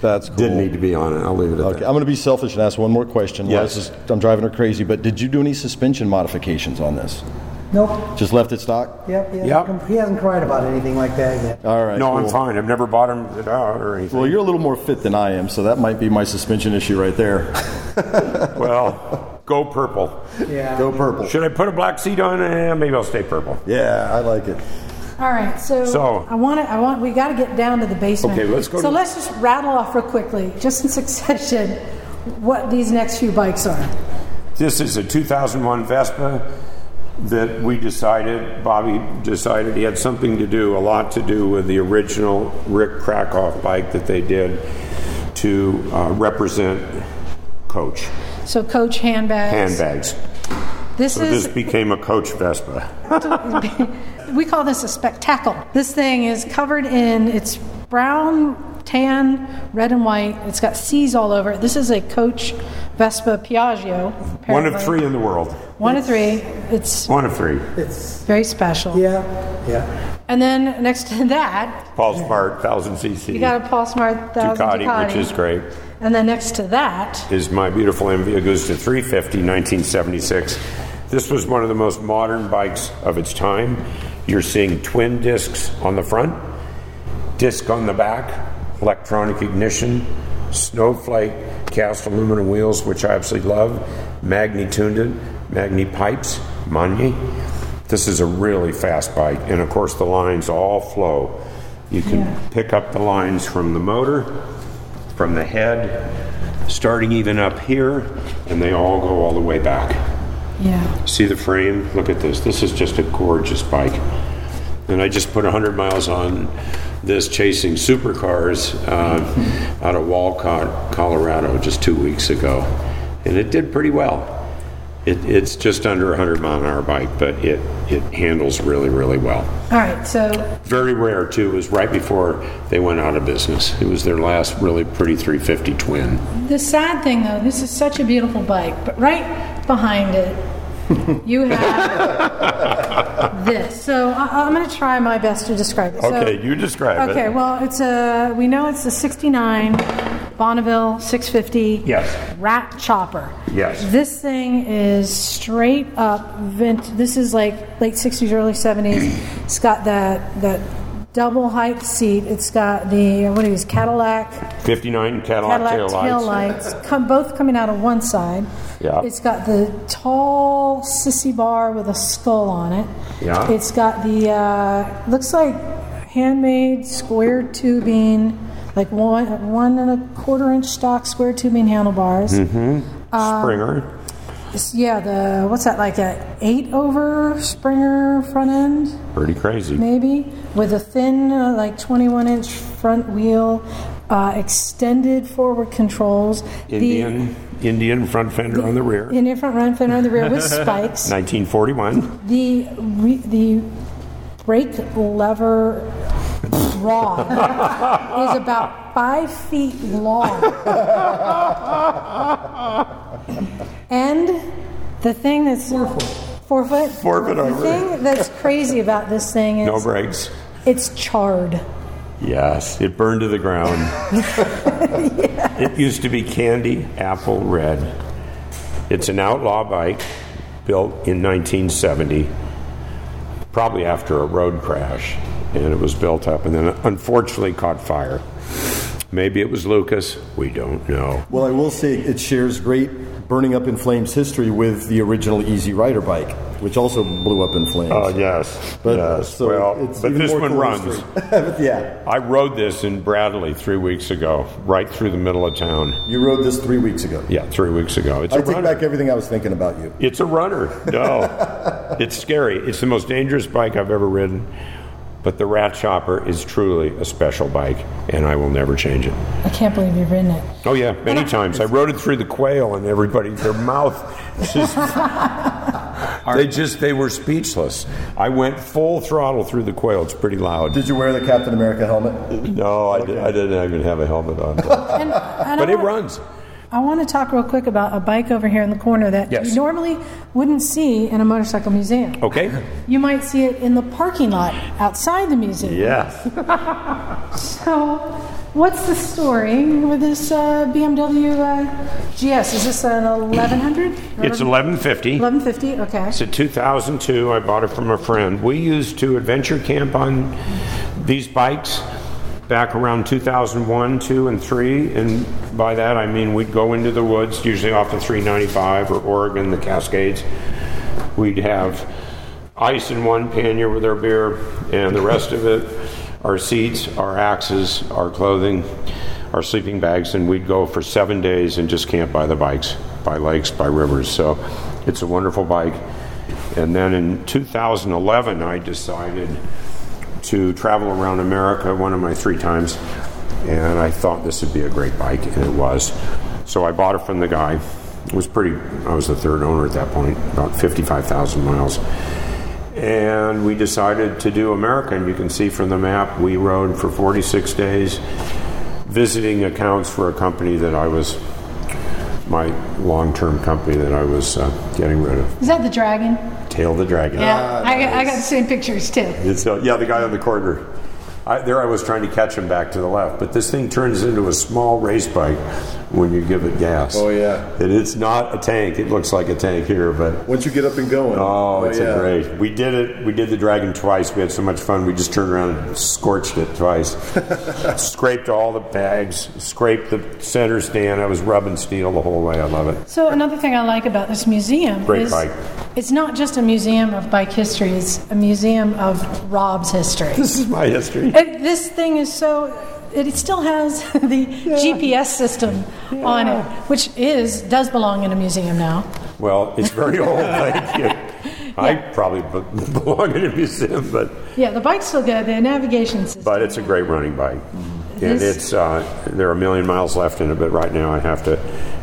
that's cool. didn't need to be on it. I'll leave it at Okay, that. I'm going to be selfish and ask one more question. Yes. Liz is- I'm driving her crazy, but did you do any suspension modifications on this? Nope. Just left it stock? Yep. He hasn't, Yep. he hasn't cried about anything like that yet. All right. no, I'm cool. fine. I've never bought him it out or anything. Well, you're a little more fit than I am, so that might be my suspension issue right there. Well, go purple. Yeah. Go purple. Should I put a black seat on? Eh, maybe I'll stay purple. Yeah, I like it. All right, so, So- I want to. I want. We got to get down to the basement. Okay, let's go So let's just rattle off real quickly, just in succession, what these next few bikes are. This is a 2001 Vespa that we decided, Bobby decided he had something to do, a lot to do with the original Rick Krakoff bike that they did to uh, represent Coach So Coach handbags. handbags. This So is this became a Coach Vespa. we call this a spectacle. This thing is covered in it's brown, tan, red, and white. It's got C's all over it. This is a Coach Vespa Piaggio. One of three in the world. One of three. It's One of three. It's very special. yeah, yeah. And then next to that, Paul Smart, 1000 cc. you got a Paul Smart thousand Ducati, Ducati, which is great. And then next to that, is my beautiful MV Agusta 350 1976. This was one of the most modern bikes of its time. You're seeing twin discs on the front, disc on the back, electronic ignition, snowflake cast aluminum wheels, which I absolutely love, Magni tuned it, Magni pipes, Magni. This is a really fast bike, and of course the lines all flow. You can Yeah. pick up the lines from the motor, from the head, starting even up here, and they all go all the way back. Yeah, See the frame? Look at this. This is just a gorgeous bike. And I just put 100 miles on this chasing supercars uh, out of Wolcott, Colorado, just two weeks ago. And it did pretty well. It, it's just under a 100 mile an hour bike, but it, it handles really, really well. all right. So Very rare, too. It was right before they went out of business. It was their last really pretty 350 twin. the sad thing, though, this is such a beautiful bike, but right behind it, you have this. So I, I'm going to try my best to describe it. So- Okay, you describe it. Okay, well, it's a. We know it's a '69 Bonneville 650 Yes. Rat Chopper. Yes. This thing is straight up vint. This is like late '60s, early '70s. It's got that that double height seat. It's got the what is Cadillac 59 Cadillac, Cadillac tail tail lights. come, both coming out of one side. Yeah. It's got the tall sissy bar with a skull on it. Yeah. It's got the uh, looks like handmade square tubing, like one one and a quarter inch stock square tubing handlebars. Mm-hmm. Springer. It's- yeah, the what's that like a eight over Springer front end Pretty crazy. maybe with a thin uh, like 21 inch front wheel uh, extended forward controls, Indian Indian front fender on the rear. Indian front run fender on the rear with spikes, 1941. the re, the brake lever rod is about five feet long, and the thing that's four foot. Four foot. Four foot The over. thing that's crazy about this thing is No brakes. it's charred. Yes, it burned to the ground. It used to be candy apple red. It's an outlaw bike built in 1970, probably after a road crash, and it was built up and then unfortunately caught fire. Maybe it was Lucas. We don't know. Well, I will say it shares great burning up in flames history with the original Easy Rider bike, which also blew up in flames. Oh yes, But, yes. so well, it's but this one runs. Yeah, I rode this in Bradley three weeks ago, right through the middle of town. you rode this three weeks ago. Yeah, three weeks ago. It's I take runner. back everything I was thinking about you. It's a runner. No, it's scary. It's the most dangerous bike I've ever ridden. But the Rat Chopper is truly a special bike, and I will never change it. I can't believe you've ridden it. Oh yeah, many times. I rode it through the quail, and everybody, their mouth just. They just they were speechless. I went full throttle through the quail. It's pretty loud. Did you wear the Captain America helmet? No, I, did, I didn't even have a helmet on. But, And, and but it runs. I want to talk real quick about a bike over here in the corner that Yes. you normally wouldn't see in a motorcycle museum. Okay. You might see it in the parking lot outside the museum. Yes. So, what's the story with this uh, BMW uh, GS? Is this an 1100? It's 1150. 1150, okay. It's a 2002. I bought it from a friend. We used to adventure camp on these bikes back around 2001, 2, and 3. And by that I mean we'd go into the woods, usually off the 395 or Oregon, the Cascades. We'd have ice in one pannier with our beer, and the rest of it our seats, our axes, our clothing, our sleeping bags, and we'd go for seven days and just camp by the bikes, by lakes, by rivers. So it's a wonderful bike. And then in 2011, I decided to travel around America one of my three times, and I thought this would be a great bike, and it was. So I bought it from the guy. It was pretty, I was the third owner at that point, about 55,000 miles. And we decided to do America, and you can see from the map, we rode for 46 days, visiting accounts for a company that I was, my long term company that I was uh, getting rid of. Is that the Dragon? Tail the Dragon. Yeah, I, got, I got the same pictures too. It's, uh, yeah, the guy on the corner. I, there I was trying to catch him back to the left, but this thing turns into a small race bike when you give it gas. Oh, yeah. And it's not a tank. It looks like a tank here, but Once you get up and going. oh, oh it's yeah. a great. We did it. We did the Dragon twice. We had so much fun. We just turned around and scorched it twice. scraped all the bags. Scraped the center stand. I was rubbing steel the whole way. I love it. So another thing I like about this museum Great is bike. it's not just a museum of bike history; it's a museum of Rob's history. This is my history. It, this thing is so. It, it still has the GPS system on it, which is does belong in a museum now. Well, it's very old. Thank you. I probably be- belong in a museum, but Yeah, the bike's still good. The navigation system. but it's a great running bike, and This- it's uh, there are a million miles left in it. But right now, I have to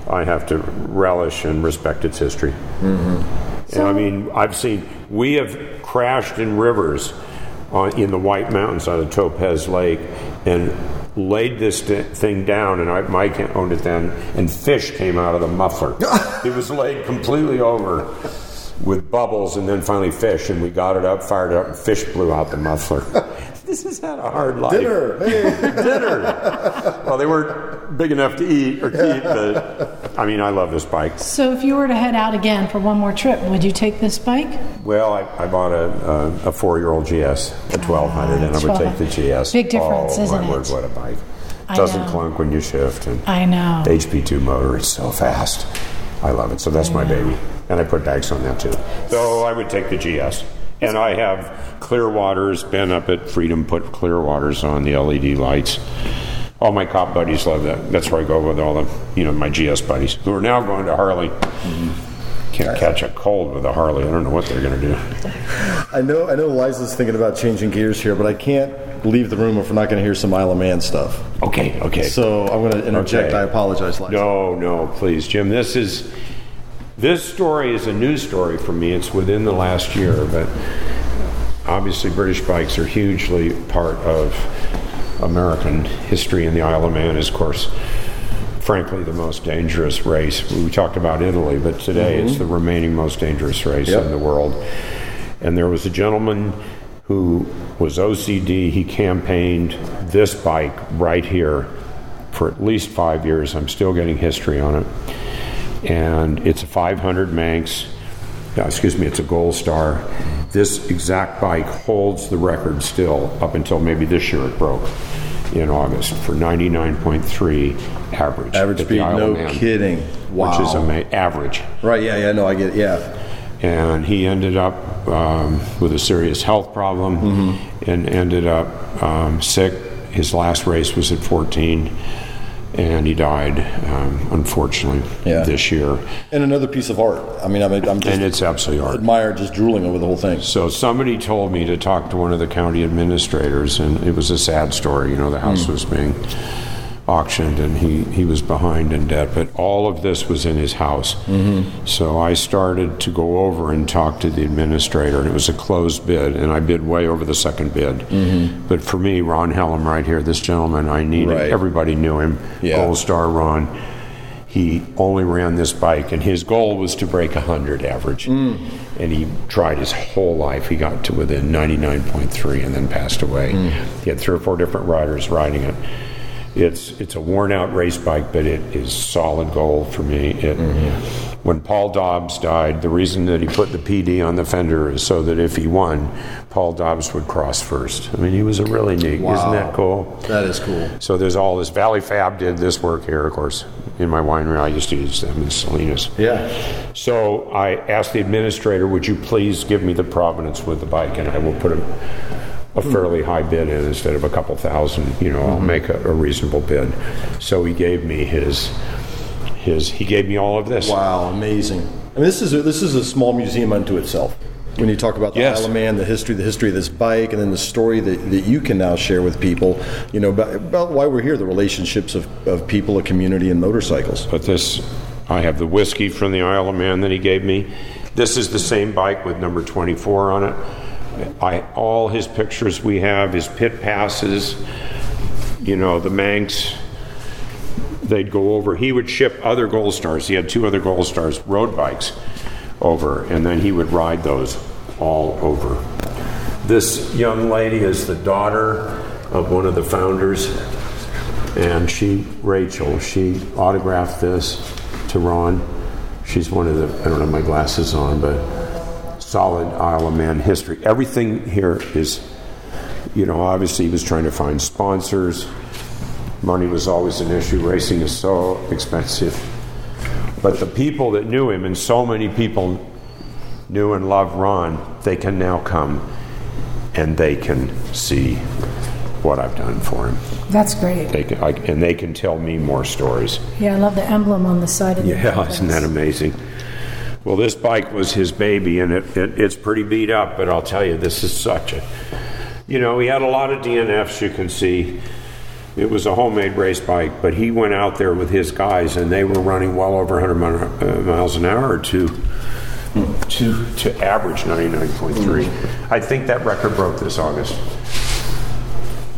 I have to relish and respect its history. And I mean, I've seen we have crashed in rivers on, in the White Mountains on the Topaz Lake and laid this th- thing down, and I, Mike owned it then, and fish came out of the muffler. it was laid completely over with bubbles and then finally fish, and we got it up, fired it up, and fish blew out the muffler. this has had a hard life. Dinner. Hey. Dinner. well, they weren't big enough to eat or keep, but I mean, I love this bike. so, if you were to head out again for one more trip, would you take this bike? Well, I, I bought a, a, a four-year-old GS, a 1200, ah, and I would take the GS. Big difference, oh, isn't my it? word, what a bike! I Doesn't know. clunk when you shift, and I know. the HP2 motor is so fast. I love it. So that's my baby, and I put bags on that too. So I would take the GS, and I have clear waters. Ben up at Freedom put clear waters on the LED lights. All my cop buddies love that. That's where I go with all the, you know, my GS buddies who are now going to Harley. Can't catch a cold with a Harley. I don't know what they're going to do. I know, I know Liza's thinking about changing gears here, but I can't leave the room if we're not going to hear some Isle of Man stuff. Okay, okay. So I'm going to interject. Okay. I apologize, Liza. No, no, please, Jim. This is this story is a new story for me. It's within the last year, but obviously British bikes are hugely part of American history, and the Isle of Man is, of course, frankly, the most dangerous race. We talked about Italy, but today it's mm-hmm. the remaining most dangerous race Yep. in the world. And there was a gentleman who was OCD. He campaigned this bike right here for at least five years. I'm still getting history on it. And it's a 500 Manx, uh, excuse me, it's a Gold Star. This exact bike holds the record still up until maybe this year it broke in August for 99.3 average. Average speed, no Man, kidding. Wow. Which is ama- average Right, yeah, yeah, no, I get it, yeah. and he ended up um, with a serious health problem Mm-hmm. and ended up um, sick. His last race was at 14, and he died, um, unfortunately, Yeah. this year. And another piece of art. I mean, I mean I'm just And it's absolutely art. admire just drooling over the whole thing. So somebody told me to talk to one of the county administrators, and it was a sad story. You know, the house was being auctioned, and he, he was behind in debt. But all of this was in his house. Mm-hmm. So I started to go over and talk to the administrator, and it was a closed bid, and I bid way over the second bid. Mm-hmm. But for me, Ron Hellam, right here, this gentleman, I needed. Right. Everybody knew him. Yeah. Gold Star Ron. He only ran this bike, and his goal was to break 100 average. Mm. And he tried his whole life. He got to within 99.3 and then passed away. Mm. He had three or four different riders riding it. It's it's a worn out race bike, but it is solid gold for me. It, mm-hmm. When Paul Dobbs died, the reason that he put the PD on the fender is so that if he won, Paul Dobbs would cross first. I mean, he was a really neat. Isn't that cool? That is cool. So there's all this. Valley Fab did this work here, of course, in my winery. I used to use them in Salinas. Yeah. So I asked the administrator, would you please give me the provenance with the bike, and I will put a, a fairly high bid in instead of a couple thousand. You know, I'll mm-hmm. make a, a reasonable bid. So he gave me his his. He gave me all of this. Wow, amazing. I mean, this is a, this is a small museum unto itself. When you talk about the Yes. Isle of Man, the history, the history of this bike, and then the story that, that you can now share with people, you know, about, about why we're here, the relationships of, of people, a community, and motorcycles. But this, I have the whiskey from the Isle of Man that he gave me. This is the same bike with number 24 on it. I, all his pictures we have, his pit passes, you know, the Manx, they'd go over. He would ship other Gold Stars. He had two other Gold Stars road bikes over, and then he would ride those all over. This young lady is the daughter of one of the founders, and she, Rachel, she autographed this to Ron. She's one of the, I don't have my glasses on, but solid Isle of Man history. Everything here is, you know, obviously he was trying to find sponsors. Money was always an issue. Racing is so expensive. But the people that knew him, and so many people knew and loved Ron, they can now come and they can see what I've done for him. That's great. They can, I, and they can tell me more stories. Yeah, I love the emblem on the side of the Yeah, isn't that amazing? Well, this bike was his baby, and it, it, it's pretty beat up, but I'll tell you, this is such a. You know, he had a lot of DNFs, you can see. It was a homemade race bike, but he went out there with his guys, and they were running well over 100 uh, miles an hour to, to, to average 99.3. I think that record broke this August.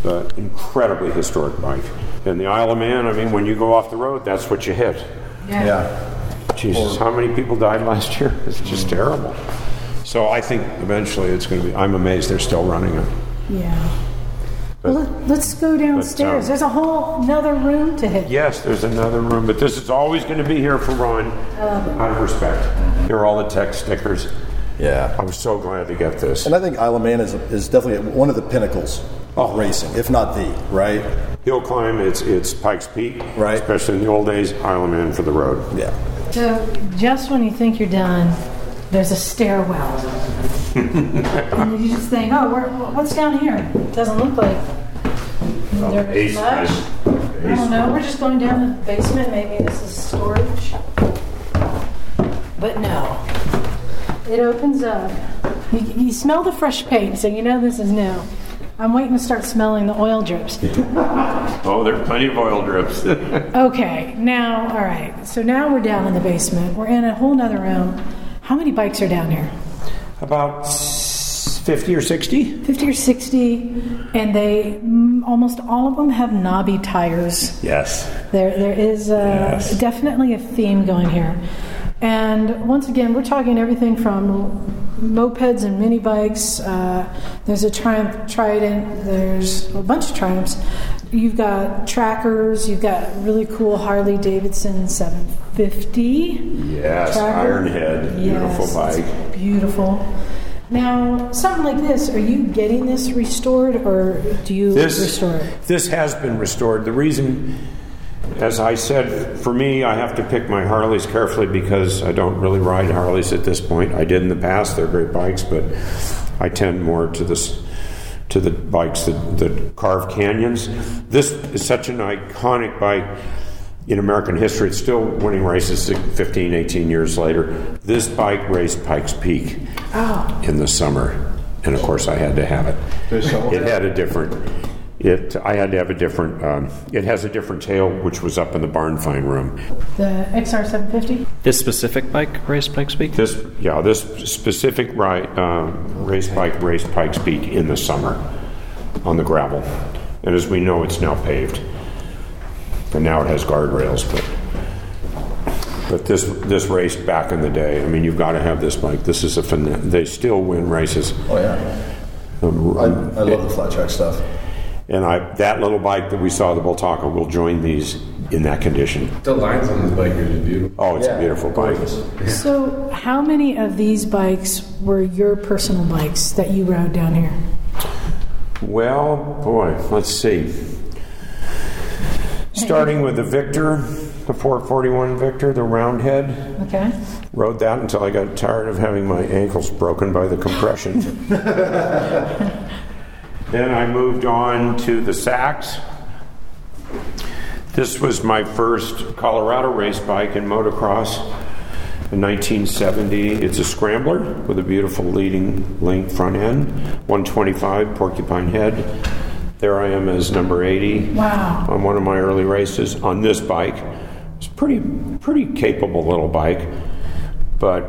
But incredibly historic bike. And the Isle of Man, I mean, when you go off the road, that's what you hit. Yeah. Jesus, how many people died last year? It's just terrible. So I think eventually it's going to be. I'm amazed they're still running it. Yeah. Well, let, let's go downstairs. um, There's a whole another room to hit. Yes, there's another room, but this is always going to be here for Ron, out of respect. Here are all the tech stickers. Yeah. I'm so glad to get this. And I think Isle of Man is, is definitely one of the pinnacles of racing, if not the, right? Hill climb, it's it's Pikes Peak, Right. Especially in the old days, Isle of Man for the road. Yeah. So just when you think you're done, there's a stairwell. and you just think, oh, where, what's down here? It doesn't look like there's much. I don't know. We're just going down to the basement. Maybe this is storage. But no. It opens up. You, you smell the fresh paint, so you know this is new. I'm waiting to start smelling the oil drips. Oh, there are plenty of oil drips. Okay, now, all right. So now we're down in the basement. We're in a whole nother room. How many bikes are down here? About 50 or 60? 50 or 60, and they mm, almost all of them have knobby tires. Yes. There, there is uh, Yes. definitely a theme going here. And once again, we're talking everything from mopeds and mini bikes. Uh, there's a Triumph Trident. There's a bunch of Triumphs. You've got trackers. You've got really cool Harley Davidson 750. Yes, Tracker. Ironhead. Beautiful Yes, bike. Beautiful. Now, something like this, are you getting this restored or do you This, restore it? this has been restored. The reason, as I said, for me, I have to pick my Harleys carefully because I don't really ride Harleys at this point. I did in the past; they're great bikes, but I tend more to this to the bikes that, that carve canyons. This is such an iconic bike in American history. It's still winning races 15, 18 years later. This bike raced Pikes Peak Oh, in the summer, and of course, I had to have it. It had a different. It I had to have a different. Um, it has a different tail, which was up in the barn find room. the XR750? This specific bike raced Pikes Peak? This, yeah, this specific ri uh, race bike race Pikes Peak in the summer on the gravel, and as we know, it's now paved, and now it has guardrails. But but this this raced back in the day. I mean, you've got to have this bike. This is a fin- they still win races. Oh yeah, Um, I, I love the flat track stuff. And I, that little bike that we saw, the Bultaco, will join these in that condition. The lines on this bike are just beautiful. Oh, it's a beautiful bike. So, how many of these bikes were your personal bikes that you rode down here? Well, boy, let's see. Starting with the Victor, the 441 Victor, the roundhead. Okay. Rode that until I got tired of having my ankles broken by the compression. then I moved on to the Sachs. This was my first Colorado race bike in motocross in 1970. It's a scrambler with a beautiful leading link front end, 125 porcupine head. There I am as number 80 Wow. on one of my early races on this bike. It's a pretty pretty capable little bike, but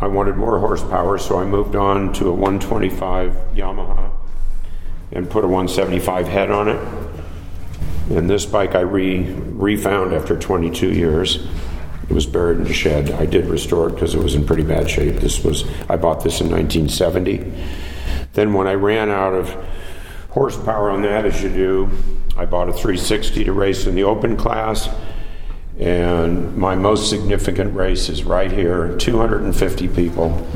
I wanted more horsepower, so I moved on to a 125 Yamaha and put a 175 head on it. And this bike I re refound after 22 years. It was buried in a shed. I did restore it because it was in pretty bad shape. This was I bought this in 1970. Then when I ran out of horsepower on that, as you do, I bought a 360 to race in the open class. And my most significant race is right here 250 people.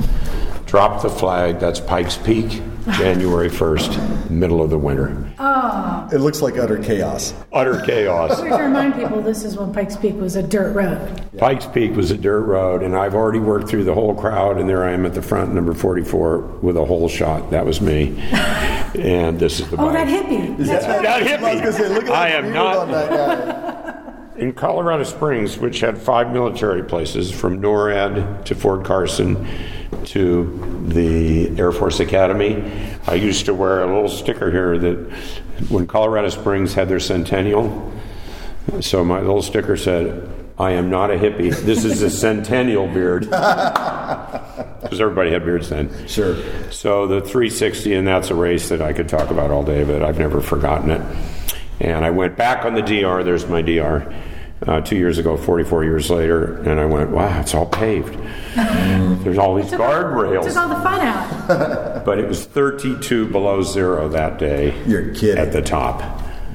Drop the flag. That's Pikes Peak, January 1st, middle of the winter. Oh. It looks like utter chaos. Utter chaos. So to remind people, this is when Pikes Peak was a dirt road. Pikes Peak was a dirt road, and I've already worked through the whole crowd, and there I am at the front, number 44, with a hole shot. That was me. And this is the Oh, bike. that hippie. That's right. That hit I was say, look at me. I that am beard not. On that guy. In Colorado Springs, which had five military places, from NORAD to Fort Carson to the Air Force Academy, I used to wear a little sticker here that when Colorado Springs had their centennial, so my little sticker said, I am not a hippie. This is a centennial beard. Because everybody had beards then. Sure. So the 360, and that's a race that I could talk about all day, but I've never forgotten it. And I went back on the DR. There's my DR. Uh, two years ago, 44 years later, and I went, wow, it's all paved. There's all these Took all- guardrails. Took all the fun out. But it was 32 below zero that day. You're kidding. At the top.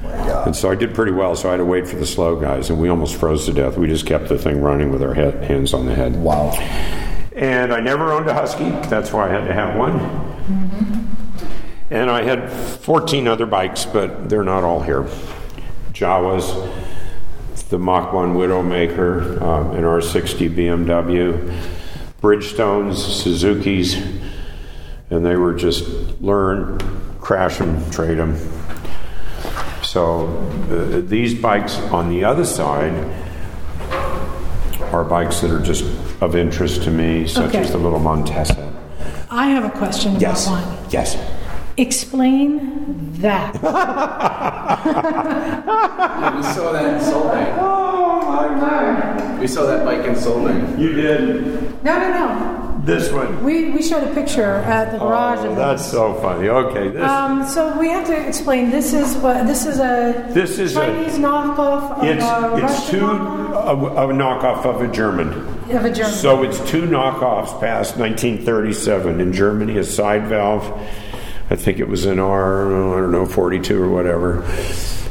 And so I did pretty well, so I had to wait for the slow guys, and we almost froze to death. We just kept the thing running with our head, hands on the head. Wow. And I never owned a Husky. That's why I had to have one. And I had 14 other bikes, but they're not all here. Jawas, the Mach 1 Widowmaker, um, an R60 BMW, Bridgestones, Suzuki's, and they were just learn, crash them, trade them. So uh, these bikes on the other side are bikes that are just of interest to me, such Okay. as the little Montesa. I have a question about Yes. one. Yes. Explain that. we saw that in Solvang. Oh my god. We saw that bike in Solvang. You did No, no, no. this one. We, we showed a picture at the garage Oh, of that's so funny. Okay, this Um, so we have to explain. This is what this is a This is a- Chinese knockoff of it's a it's Russian two knockoff a, a knockoff of a German. of a German. So it's two knockoffs past 1937 in Germany. A side valve. I think it was an R. I don't know 42 or whatever.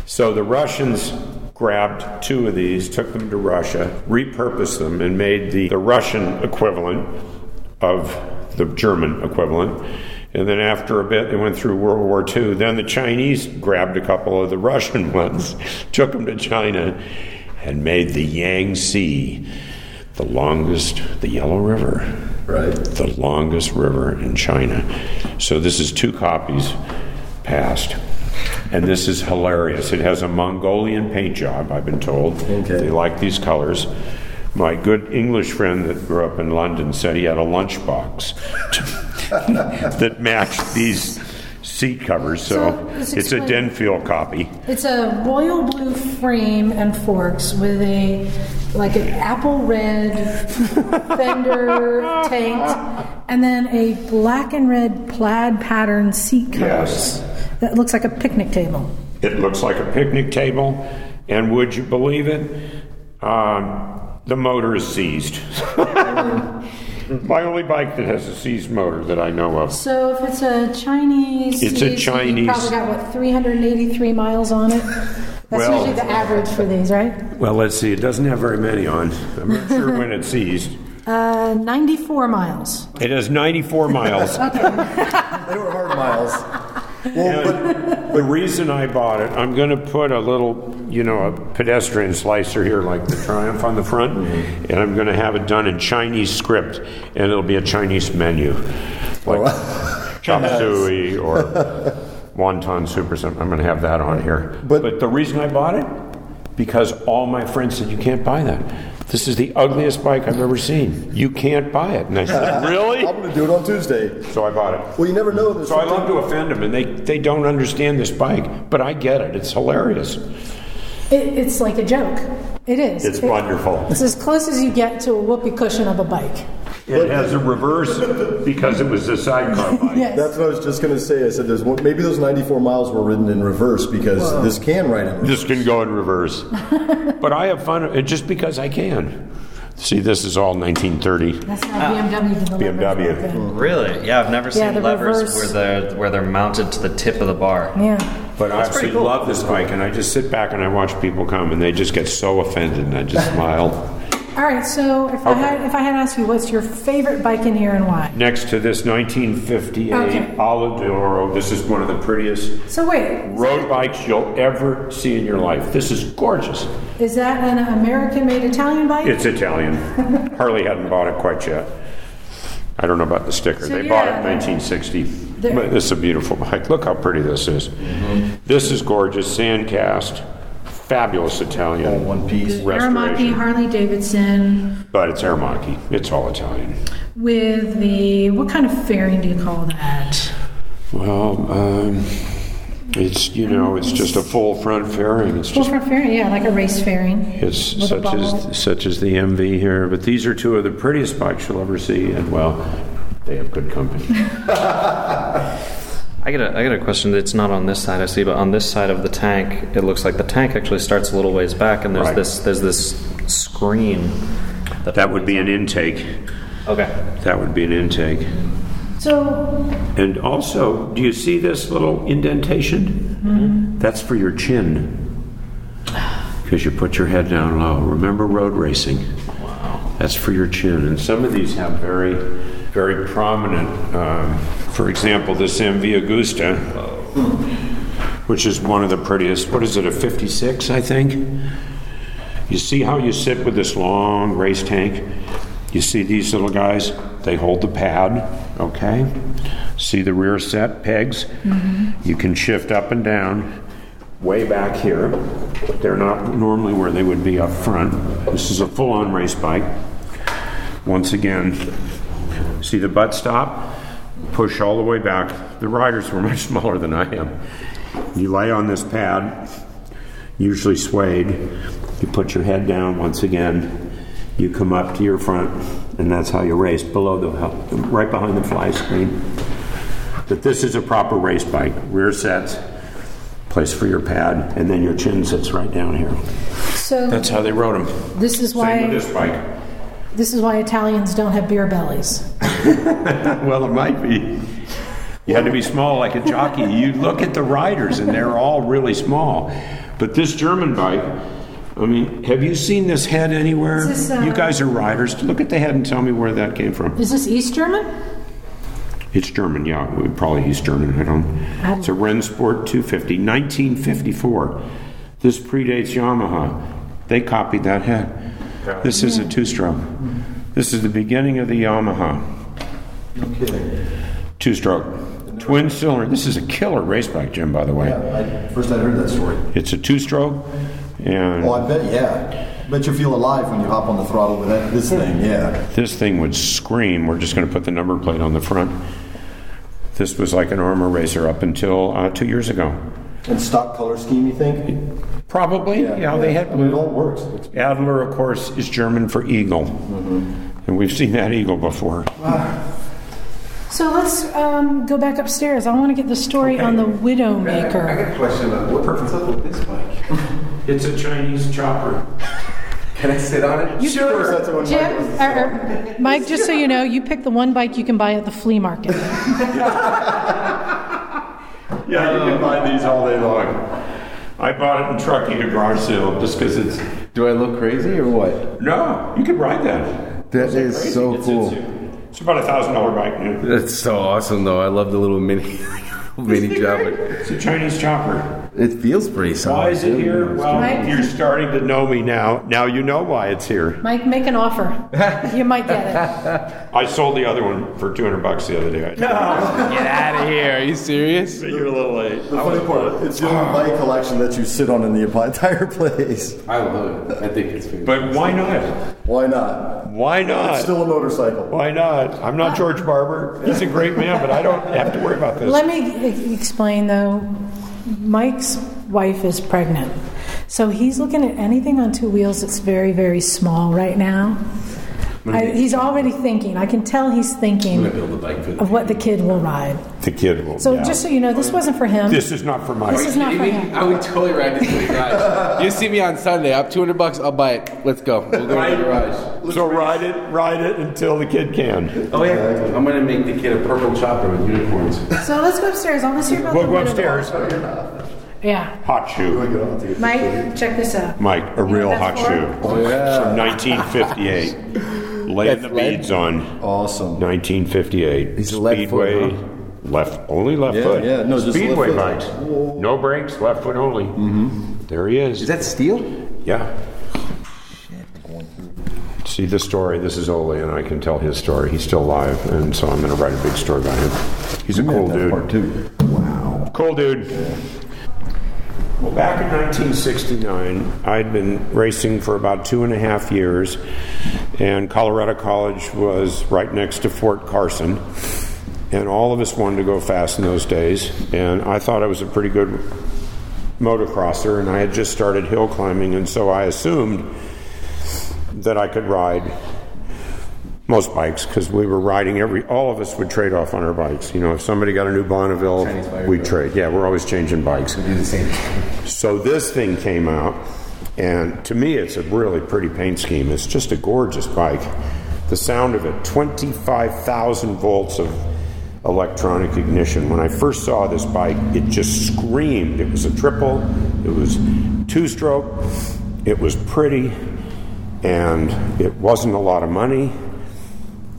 So the Russians grabbed two of these, took them to Russia, repurposed them, and made the, the Russian equivalent of the German equivalent. And then after a bit, they went through World War II. Then the Chinese grabbed a couple of the Russian ones, took them to China, and made the Yangtze the longest, the Yellow River, Right. the longest river in China. So this is two copies passed. And this is hilarious. It has a Mongolian paint job, I've been told. Okay. They like these colors. My good English friend that grew up in London said he had a lunchbox that matched these seat covers. So, So, it's a. Denfield copy. It's a royal blue frame and forks with a like an apple red fender tank, and then a black and red plaid pattern seat covers. Yes. That looks like a picnic table. It looks like a picnic table, and would you believe it? Um, the motor is seized. My only bike that has a seized motor that I know of. So if it's a Chinese, It's a season, Chinese- You probably got what 383 miles on it. That's Well- usually the average for these, right? Well, let's see. It doesn't have very many on. I'm not sure when it's seized. Uh, 94 miles. It has 94 miles. They were hard miles. And the reason I bought it, I'm going to put a little, you know, a pedestrian slicer here, like the Triumph on the front, and I'm going to have it done in Chinese script, and it'll be a Chinese menu, like oh. chop suey or wonton soup or something. I'm going to have that on here. But- but the reason I bought it, because all my friends said you can't buy that. This is the ugliest bike I've ever seen. You can't buy it. And I said, really? I'm going to do it on Tuesday. So I bought it. Well, you never know. There's So I something- love to offend them, and they, they don't understand this bike, but I get it. It's hilarious. It, it's like a joke. It is. It's It- wonderful. It's as close as you get to a whoopee cushion of a bike. It has a reverse because it was a sidecar bike. Yes. That's what I was just going to say. I said, "There's one, maybe those 94 miles were ridden in reverse because this can ride in reverse." This can go in reverse. but I have fun just because I can. See, this is all 1930. That's how BMW did the levers BMW. Really? Yeah, I've never Yeah, seen the levers reverse. where they're where they're mounted to the tip of the bar. Yeah. But I absolutely cool. love this bike, and I just sit back and I watch people come, and they just get so offended, and I just smile. All right. So if I had if I had asked you what's your favorite bike in here and why? Next to this 1958 Okay. Ala d'Oro, this is one of the prettiest So wait, road bikes you'll ever see in your life. This is gorgeous. is that an American-made Italian bike? It's Italian. Harley hadn't bought it quite yet. I don't know about the sticker. So they bought it in 1960. But this is a beautiful bike. Look how pretty this is. Mm-hmm. This is gorgeous. Sandcast. Fabulous Italian One piece. Aramaki restoration. Harley Davidson But it's Aramaki. It's all Italian. with the what kind of fairing do you call that? Well, um, it's, you know, it's just a full front fairing. It's Full just front fairing, yeah, like a race fairing. It's With a such bubble. as such as the MV here, but these are two of the prettiest bikes you'll ever see, and well, they have good company. I get a I get a question that's not on this side I see, but on this side of the tank, it looks like the tank actually starts a little ways back, and there's Right. this there's this screen. that would be an intake. Okay. That would be an intake. So And also, do you see this little indentation? That's for your chin. Because you put your head down low. Remember road racing. Wow. That's for your chin. And some of these have very, very prominent, um, for example, this MV Agusta, which is one of the prettiest. What is it, a 56, I think? You see how you sit with this long race tank? You see these little guys? They hold the pad, okay? See the rear set pegs? Mm-hmm. You can shift up and down way back here, they're not normally where they would be up front. This is a full on race bike. Once again, see the butt stop? Push all the way back. The riders were much smaller than I am. You lay on this pad, usually suede. You put your head down once again. You come up to your front, and that's how you race below the right behind the fly screen. But this is a proper race bike. Rear sets, place for your pad, and then your chin sits right down here. So That's how they rode them. this is Same why with this bike. This is why Italians don't have beer bellies. Well, it might be. You had to be small like a jockey. You look at the riders, and they're all really small. But this German bike, I mean, have you seen this head anywhere? This, uh, you guys are riders. Look at the head and tell me where that came from. Is this East German? It's German, yeah. Probably East German. I don't. It's a Rennsport 250, 1954. This predates Yamaha. They copied that head. This is a two-stroke. This is the beginning of the Yamaha. Two-stroke, twin cylinder. This is a killer race bike, Jim. By the way, I, first I heard that story. it's a two-stroke, and Oh, I bet, yeah. Bet you feel alive when you hop on the throttle with that, this thing, yeah. this thing would scream. We're just going to put the number plate on the front. This was like an AHRMA racer up until uh, two years ago. And stock color scheme, you think? Probably, yeah. they had I mean, it all works. Adler, of course, is German for eagle, and we've seen that eagle before. So let's um, go back upstairs. I want to get the story on the Widowmaker. I got a question about what's up with this bike. It's a Chinese chopper. Can I sit on it? Sure. That's the one Jim, Mike er, er, Mike, just so you know, you pick the one bike you can buy at the flea market. Yeah, you can buy oh. these all day long. I bought it in Truckee a garage sale just because it's. Do I look crazy or what? No, you can ride that. That is so It's- cool. It's, it's about a thousand dollar bike new. That's so awesome, though. I love the little mini, mini chopper. It's a Chinese chopper. It feels pretty solid. Why is it here? Well, Right. you're starting to know me now. Now you know why it's here. Mike, make an offer. You might get it. I sold the other one for 200 bucks the other day. No. Get out of here. Are you serious? You're a little late. The funny part, it's the ah. only bike collection that you sit on in the entire place. I love it. I think it's fantastic. But why not? Why not? Why not? It's still a motorcycle. Why not? I'm not uh, George Barber. He's a great man, but I don't have to worry about this. Let me explain though. Mike's wife is pregnant. So he's looking at anything on two wheels that's very, very small right now. I, he's already thinking. I can tell he's thinking build a bike for the of what the kid will ride. The kid will. Ride. So yeah. just so you know, this wasn't for him. this is not for my. This is not for him. I would totally ride this in the garage. you see me on Sunday. Up 200 bucks. I'll buy it. Let's go. We'll go to the garage. So ride it, ride it until the kid can. Oh yeah. I'm gonna make the kid a purple chopper with unicorns. So let's go upstairs. I want to hear about We'll go upstairs. Yeah, Hot shoe, Mike, check this out. Mike, a real hot for? shoe Oh yeah. from 1958. The That's lead? beads on Awesome. 1958. He's 1958. a left Speedway, foot, left only left Yeah, foot. yeah, no, just Speedway left foot. bikes, no brakes, left foot only. Mm-hmm. There he is. Is that steel? Yeah. See the story. This is Ole, and I can tell his story. He's still alive, and so I'm going to write a big story about him. He's a cool dude. part too. Cool dude. Well, back in 1969, I'd been racing for about two and a half years, and Colorado College was right next to Fort Carson. And all of us wanted to go fast in those days, and I thought I was a pretty good motocrosser, and I had just started hill climbing, and so I assumed that I could ride most bikes because we were riding every all of us would trade off on our bikes. You know if somebody got a new bonneville we'd trade. Yeah we're always changing bikes. Do the same. so this thing came out and to me it's a really pretty paint scheme. It's just a gorgeous bike. The sound of it 25000 volts of electronic ignition. When i first saw this bike it just screamed. It was a triple. It was two stroke it was pretty and it wasn't a lot of money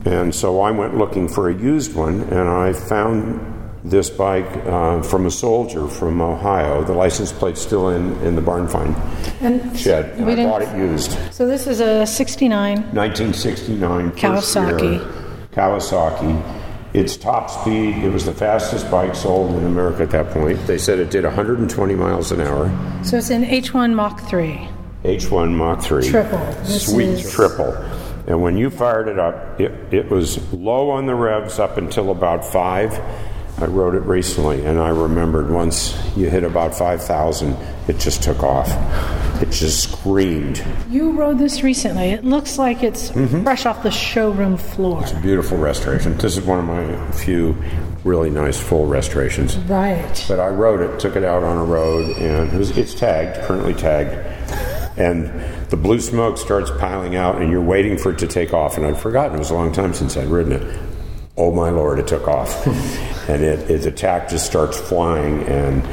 and so I went looking for a used one, and I found this bike uh, from a soldier from Ohio. The license plate's still in, in the barn find And shed, and we I bought it used. So this is a 69. 1969. Kawasaki. year, Kawasaki. Its top speed, it was the fastest bike sold in America at that point. They said it did 120 miles an hour. So it's an H1 Mach 3. H1 Mach 3. Triple. This Sweet is- triple. And when you fired it up, it, it was low on the revs up until about five. I rode it recently, and I remembered once you hit about 5,000, it just took off. It just screamed. You rode this recently. It looks like it's Mm-hmm. fresh off the showroom floor. It's a beautiful restoration. This is one of my few really nice full restorations. Right. But I rode it, took it out on a road, and it was, it's tagged, currently tagged. And the blue smoke starts piling out, and you're waiting for it to take off. And I'd forgotten, it was a long time since I'd ridden it. Oh my lord, it took off. and it, its attack just starts flying, and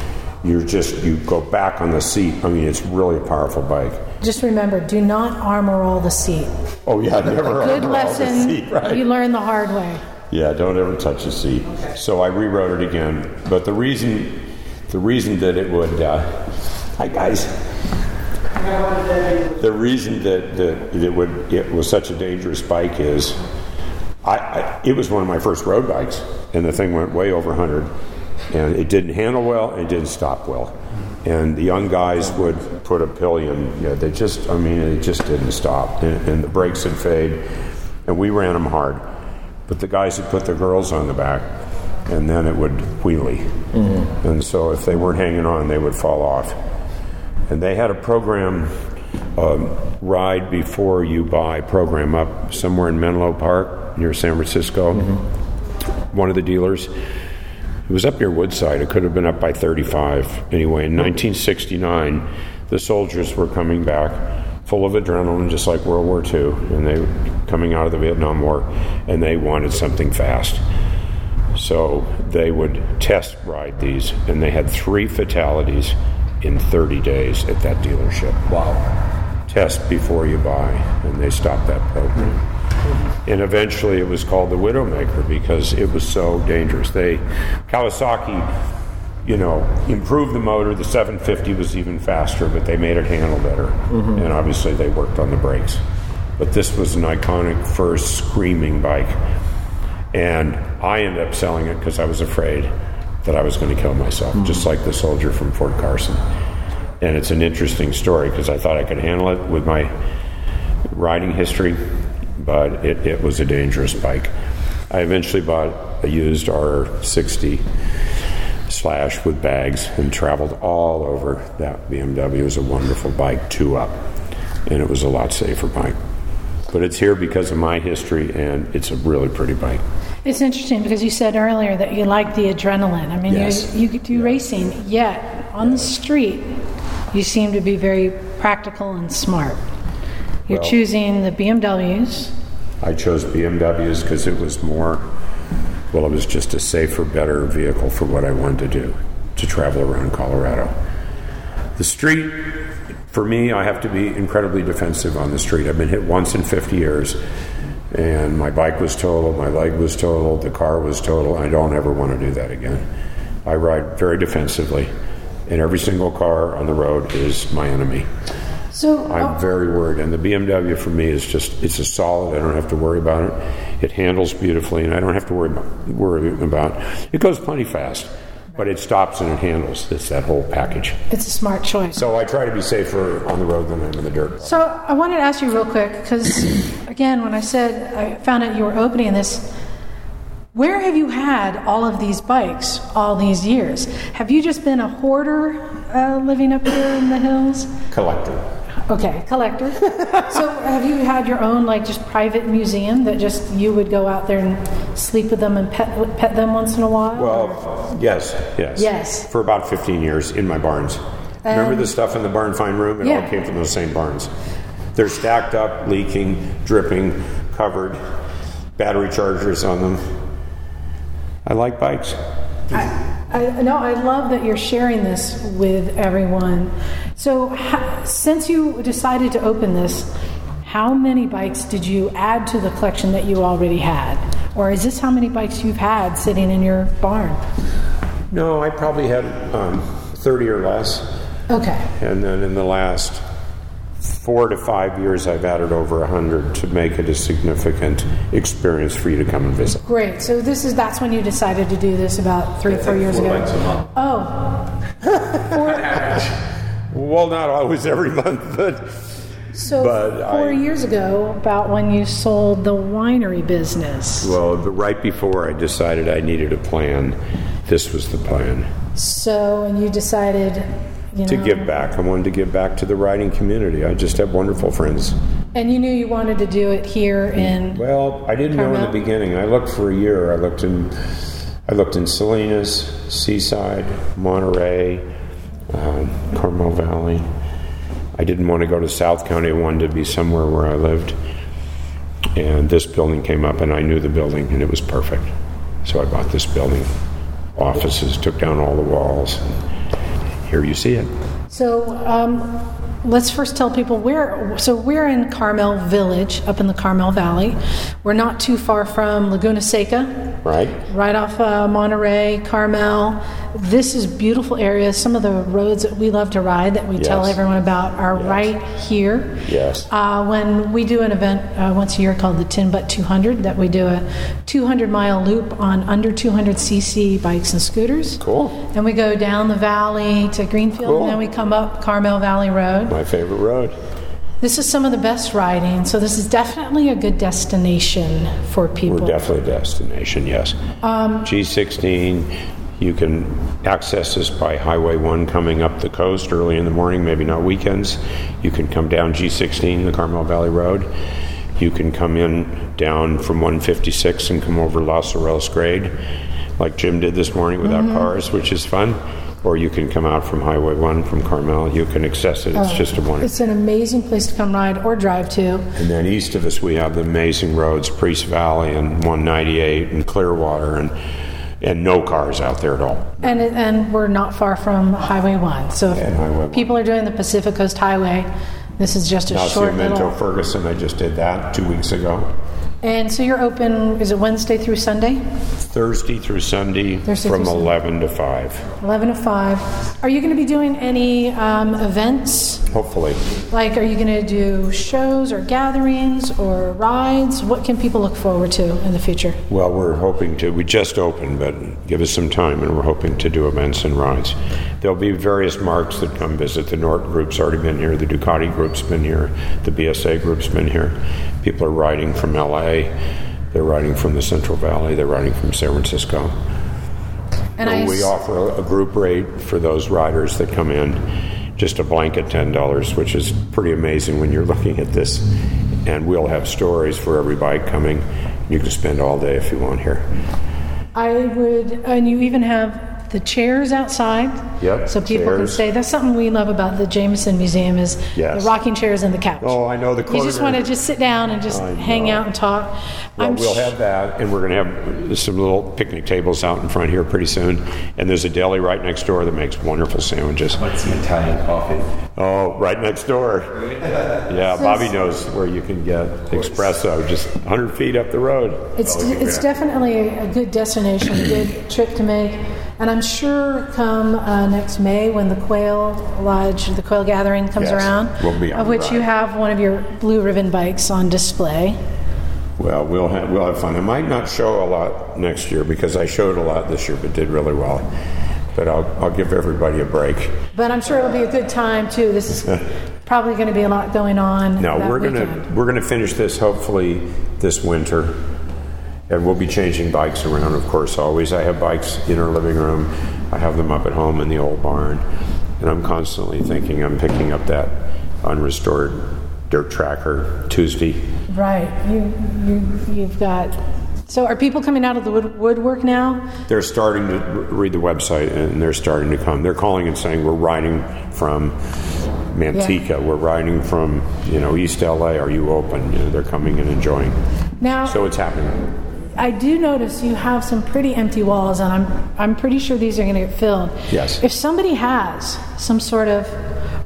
you're just, you go back on the seat. I mean, it's really a powerful bike. Just remember, do not armor all the seat. Oh, yeah, never Good armor all the lesson. seat, right? You learn the hard way. Yeah, don't ever touch the seat. So I rewrote it again. But the reason, the reason that it would, uh, hi guys. The reason that, that it would it was such a dangerous bike is, I, I it was one of my first road bikes, and the thing went way over 100, and it didn't handle well, and it didn't stop well, and the young guys would put a pillion. Yeah, they just, I mean, it just didn't stop, and, and the brakes would fade, and we ran them hard. But the guys would put the girls on the back, and then it would wheelie. Mm-hmm. And so if they weren't hanging on, they would fall off. And they had a program, um, ride before you buy program up somewhere in Menlo Park near San Francisco. One of the dealers. It was up near Woodside. It could have been up by 35. Anyway, in 1969, the soldiers were coming back full of adrenaline, just like World War II, and they were coming out of the Vietnam War, and they wanted something fast. So they would test ride these, and they had three fatalities in 30 days at that dealership. Wow. Test before you buy, and they stopped that program. And eventually it was called the Widowmaker because it was so dangerous. They, Kawasaki, you know, improved the motor. The 750 was even faster, but they made it handle better. Mm-hmm. And obviously they worked on the brakes. But this was an iconic first screaming bike. And I ended up selling it because I was afraid that I was going to kill myself, hmm. just like the soldier from Fort Carson. And it's an interesting story because I thought I could handle it with my riding history, but it, it was a dangerous bike. I eventually bought a used R60 slash with bags and traveled all over that BMW. It was a wonderful bike, two up, and it was a lot safer bike. But it's here because of my history, and it's a really pretty bike. It's interesting because you said earlier that you like the adrenaline. I mean, Yes. you, you do racing, yet on the street, you seem to be very practical and smart. You're Well- choosing the BMWs. I chose BMWs because it was more, well, it was just a safer, better vehicle for what I wanted to do to travel around Colorado. The street, for me, I have to be incredibly defensive on the street. I've been hit once in 50 years, and my bike was totaled, my leg was totaled, the car was totaled. I don't ever want to do that again. I ride very defensively, and every single car on the road is my enemy. So, I'm uh, very worried, and the BMW for me is just—it's a solid. I don't have to worry about it. It handles beautifully, and I don't have to worry about, worry about. It goes plenty fast, but it stops and it handles. It's that whole package. it's a smart choice. So I try to be safer on the road than I am in the dirt. So I wanted to ask you real quick because, again, when I said I found out you were opening this, where have you had all of these bikes all these years? Have you just been a hoarder uh, living up here in the hills? Collector. Okay, collector. so have you had your own like just private museum that just you would go out there and sleep with them and pet pet them once in a while? Well, yes, yes, Yes. For about 15 years in my barns. Remember Um, the stuff in the barn find room? It yeah. all came from those same barns. They're stacked up, leaking, dripping, covered, battery chargers on them. I like bikes. I, no, I love that you're sharing this with everyone. So, ha, since you decided to open this, how many bikes did you add to the collection that you already had? Or is this how many bikes you've had sitting in your barn? No, I probably had um, 30 or less. Okay. And then in the last four to five years, I've added over a 100 to make it a significant experience for you to come and visit. Great. So this is that's when you decided to do this about three, or four years ago. Months a month. Oh, Well, not always every month, but So But four I- years ago, about when you sold the winery business. Well, the, right before I decided I needed a plan, this was the plan So, and you decided, you to know, give back. I wanted to give back to the writing community. I just have wonderful friends. and you knew you wanted to do it here in. Well, I didn't know in the beginning. I looked for a year. I looked in, I looked in Salinas, Seaside, Monterey, um, Carmel Valley. I didn't want to go to South County. I wanted to be somewhere where I lived. And this building came up, and I knew the building, and it was perfect. So I bought this building. Offices, took down all the walls. Here you see it. So, um, let's first tell people where. So, we're in Carmel Village, up in the Carmel Valley. We're not too far from Laguna Seca, Right? right off uh, Monterey, Carmel. This is beautiful area. Some of the roads that we love to ride that we tell everyone about are Yes. right here. Yes. Uh, when we do an event uh, once a year called the Tin Butt 200, that we do a 200 mile loop on under 200 cc bikes and scooters. Cool. And we go down the valley to Greenfield, Cool. and then we come up Carmel Valley Road. My favorite road. This is some of the best riding, so this is definitely a good destination for people. We're definitely a destination, yes. Um, G16, you can access this by Highway 1 coming up the coast early in the morning, maybe not weekends. You can come down G16, the Carmel Valley Road. You can come in down from 156 and come over Los Laureles Grade, like Jim did this morning without mm-hmm. cars, which is fun. Or you can come out from Highway 1 from Carmel. You can access it. It's oh, just a wonderful. It's an amazing place to come ride or drive to. And then east of us, we have the amazing roads, Priest Valley and 198 and Clearwater, and and no cars out there at all. And, and we're not far from Highway 1. So Highway 1. people are doing the Pacific Coast Highway, this is just a short Nacimiento, little. Ferguson, I just did that two weeks ago. And so you're open, is it Wednesday through Sunday? Thursday through Sunday Thursday from through Sunday. 11 to 5, 11 to 5. Are you going to be doing any um, events? hopefully. Like, are you going to do shows or gatherings or rides? What can people look forward to in the future? Well, we're hoping to, we just opened, but give us some time, and we're hoping to do events and rides. There'll be various marks that come visit. The Nort group's already been here, the Ducati group's been here, the BSA group's been here. People are riding from LA, they're riding from the Central Valley, they're riding from San Francisco. And I we s- offer a group rate for those riders that come in, just a blanket $10, which is pretty amazing when you're looking at this. And we'll have stories for every bike coming. You can spend all day if you want here. I would, and you even have the chairs outside. Yep, So people can chairs. stay. That's something we love about the Jameson Museum is Yes. the rocking chairs and the couch. Oh, I know the You just corner. want to just sit down and just I hang know. out and talk. Well, I'm we'll sh- have that, and we're going to have some little picnic tables out in front here pretty soon. And there's a deli right next door that makes wonderful sandwiches. What's some Italian coffee? Oh, right next door. Yeah, Bobby knows where you can get espresso, just 100 feet up the road. It's, it's definitely a good destination, a good trip to make. And I'm sure come uh, next May when the Quail Lodge, the Quail Gathering comes Yes, around, we'll be on of which you have one of your blue ribbon bikes on display. Well, we'll have, we'll have fun. I might not show a lot next year because I showed a lot this year, but did really well. But I'll, I'll give everybody a break. But I'm sure it'll be a good time too. This is probably going to be a lot going on. No, we're we're gonna finish this hopefully this winter, and we'll be changing bikes around. Of course, always. I have bikes in our living room. I have them up at home in the old barn, and I'm constantly thinking I'm picking up that unrestored dirt tracker Tuesday. Right. You, you, you've got. So are people coming out of the wood, woodwork now? They're starting to read the website, and they're starting to come. They're calling and saying we're riding from. Manteca. We're riding from, you know, East LA. Are you open? You know, they're coming and enjoying. Now, So it's happening. I do notice you have some pretty empty walls, and I'm I'm pretty sure these are going to get filled. Yes. If somebody has some sort of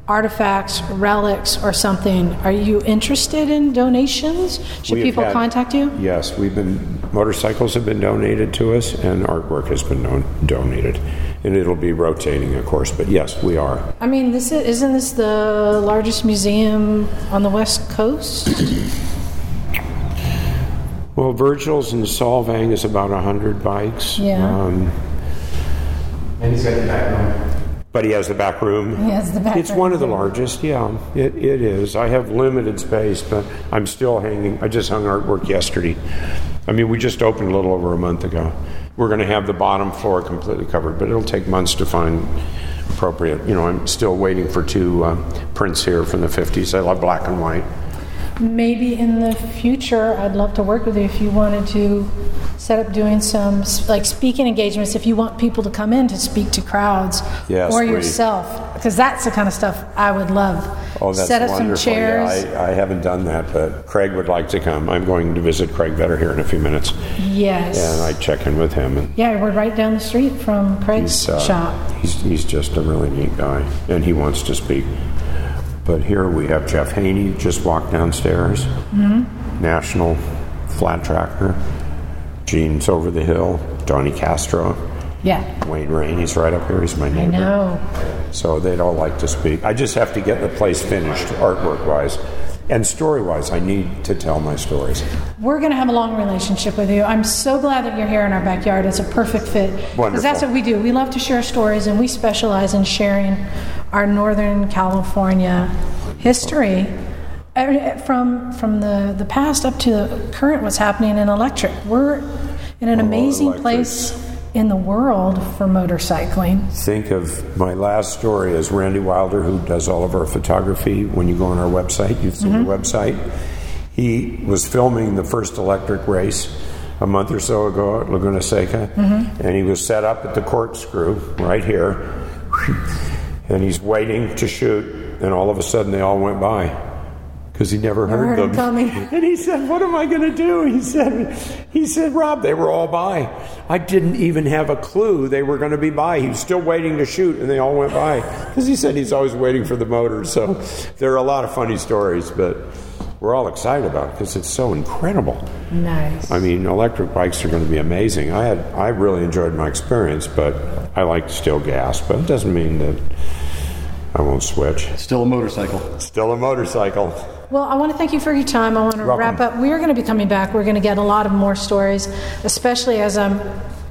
artifacts, relics, or something, are you interested in donations? Should people had- contact you? Yes, we've been motorcycles have been donated to us, and artwork has been don- donated, and it'll be rotating, of course. But yes, we are. I mean, this is, isn't this the largest museum on the West Coast? Well, Virgil's in Solvang is about hundred bikes. Yeah. Um, And he's got the back room. But he has the back room. He has the back room. It's room, one of the largest, yeah. It, it is. I have limited space, but I'm still hanging. I just hung artwork yesterday. I mean, we just opened a little over a month ago. We're going to have the bottom floor completely covered, but it'll take months to find appropriate. You know, I'm still waiting for two uh, prints here from the 50s. I love black and white. Maybe in the future, I'd love to work with you if you wanted to set up doing some like speaking engagements. If you want people to come in to speak to crowds Yes, or yourself, because that's the kind of stuff I would love. Oh, that's set up wonderful. some chairs. Yeah, I, I haven't done that, but Craig would like to come. I'm going to visit Craig Vetter here in a few minutes, yes. and I check in with him. And yeah, we're right down the street from Craig's he's, uh, shop. he's he's just a really neat guy, and he wants to speak. But here we have Jeff Haney just walked downstairs. Mm-hmm. National Flat Tracker. Gene's over the hill. Johnny Castro. Yeah, Wayne Rainey's right up here. He's my neighbor. I know. So they'd all like to speak. I just have to get the place finished, artwork wise. And story wise, I need to tell my stories. We're going to have a long relationship with you. I'm so glad that you're here in our backyard. It's a perfect fit. Because that's what we do. We love to share stories, and we specialize in sharing our Northern California history from from the, the past up to the current, what's happening in electric. We're in an amazing electric. place in the world for motorcycling. Think of my last story as Randy Wilder, who does all of our photography. When you go on our website, you've seen Mm-hmm. the website. He was filming the first electric race a month or so ago at Laguna Seca, Mm-hmm. and he was set up at the corkscrew right here, and he's waiting to shoot, and all of a sudden they all went by. Because he never heard, heard 'em them, coming. and he said, "What am I going to do?" He said, "He said, Rob, they were all by. I didn't even have a clue they were going to be by. He was still waiting to shoot, and they all went by because he said he's always waiting for the motors. So there are a lot of funny stories, but we're all excited about it because it's so incredible. Nice. I mean, electric bikes are going to be amazing. I had I really enjoyed my experience, but I like still gas. But it doesn't mean that I won't switch. Still a motorcycle. Still a motorcycle. Well, I want to thank you for your time. I want to Welcome. wrap up. We are going to be coming back. We're going to get a lot of more stories, especially as I'm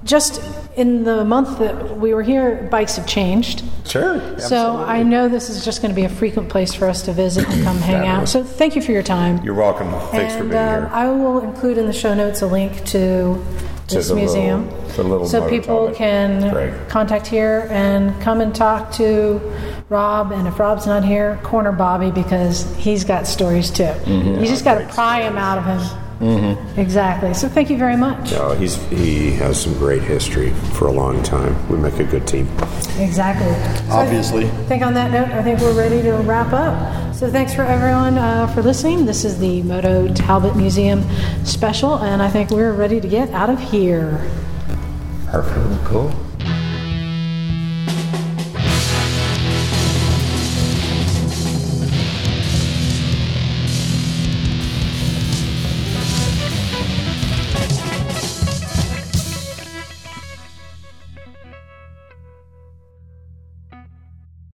just in the month that we were here, bikes have changed. Sure. So I know this is just going to be a frequent place for us to visit and come hang out. So thank you for your time. You're welcome. Thanks for being um, here. I will include in the show notes a link to this museum, little so people can Great. contact here and come and talk to Rob. And if Rob's not here, corner Bobby because he's got stories too. Mm-hmm. You just got to pry him out of him. Exactly. So thank you very much. No, he's he has some great history for a long time. We make a good team. Exactly. So Obviously. I think on that note, I think we're ready to wrap up. So thanks for everyone uh, for listening. This is the Moto Talbott Museum special, and I think we're ready to get out of here. Perfect. Cool.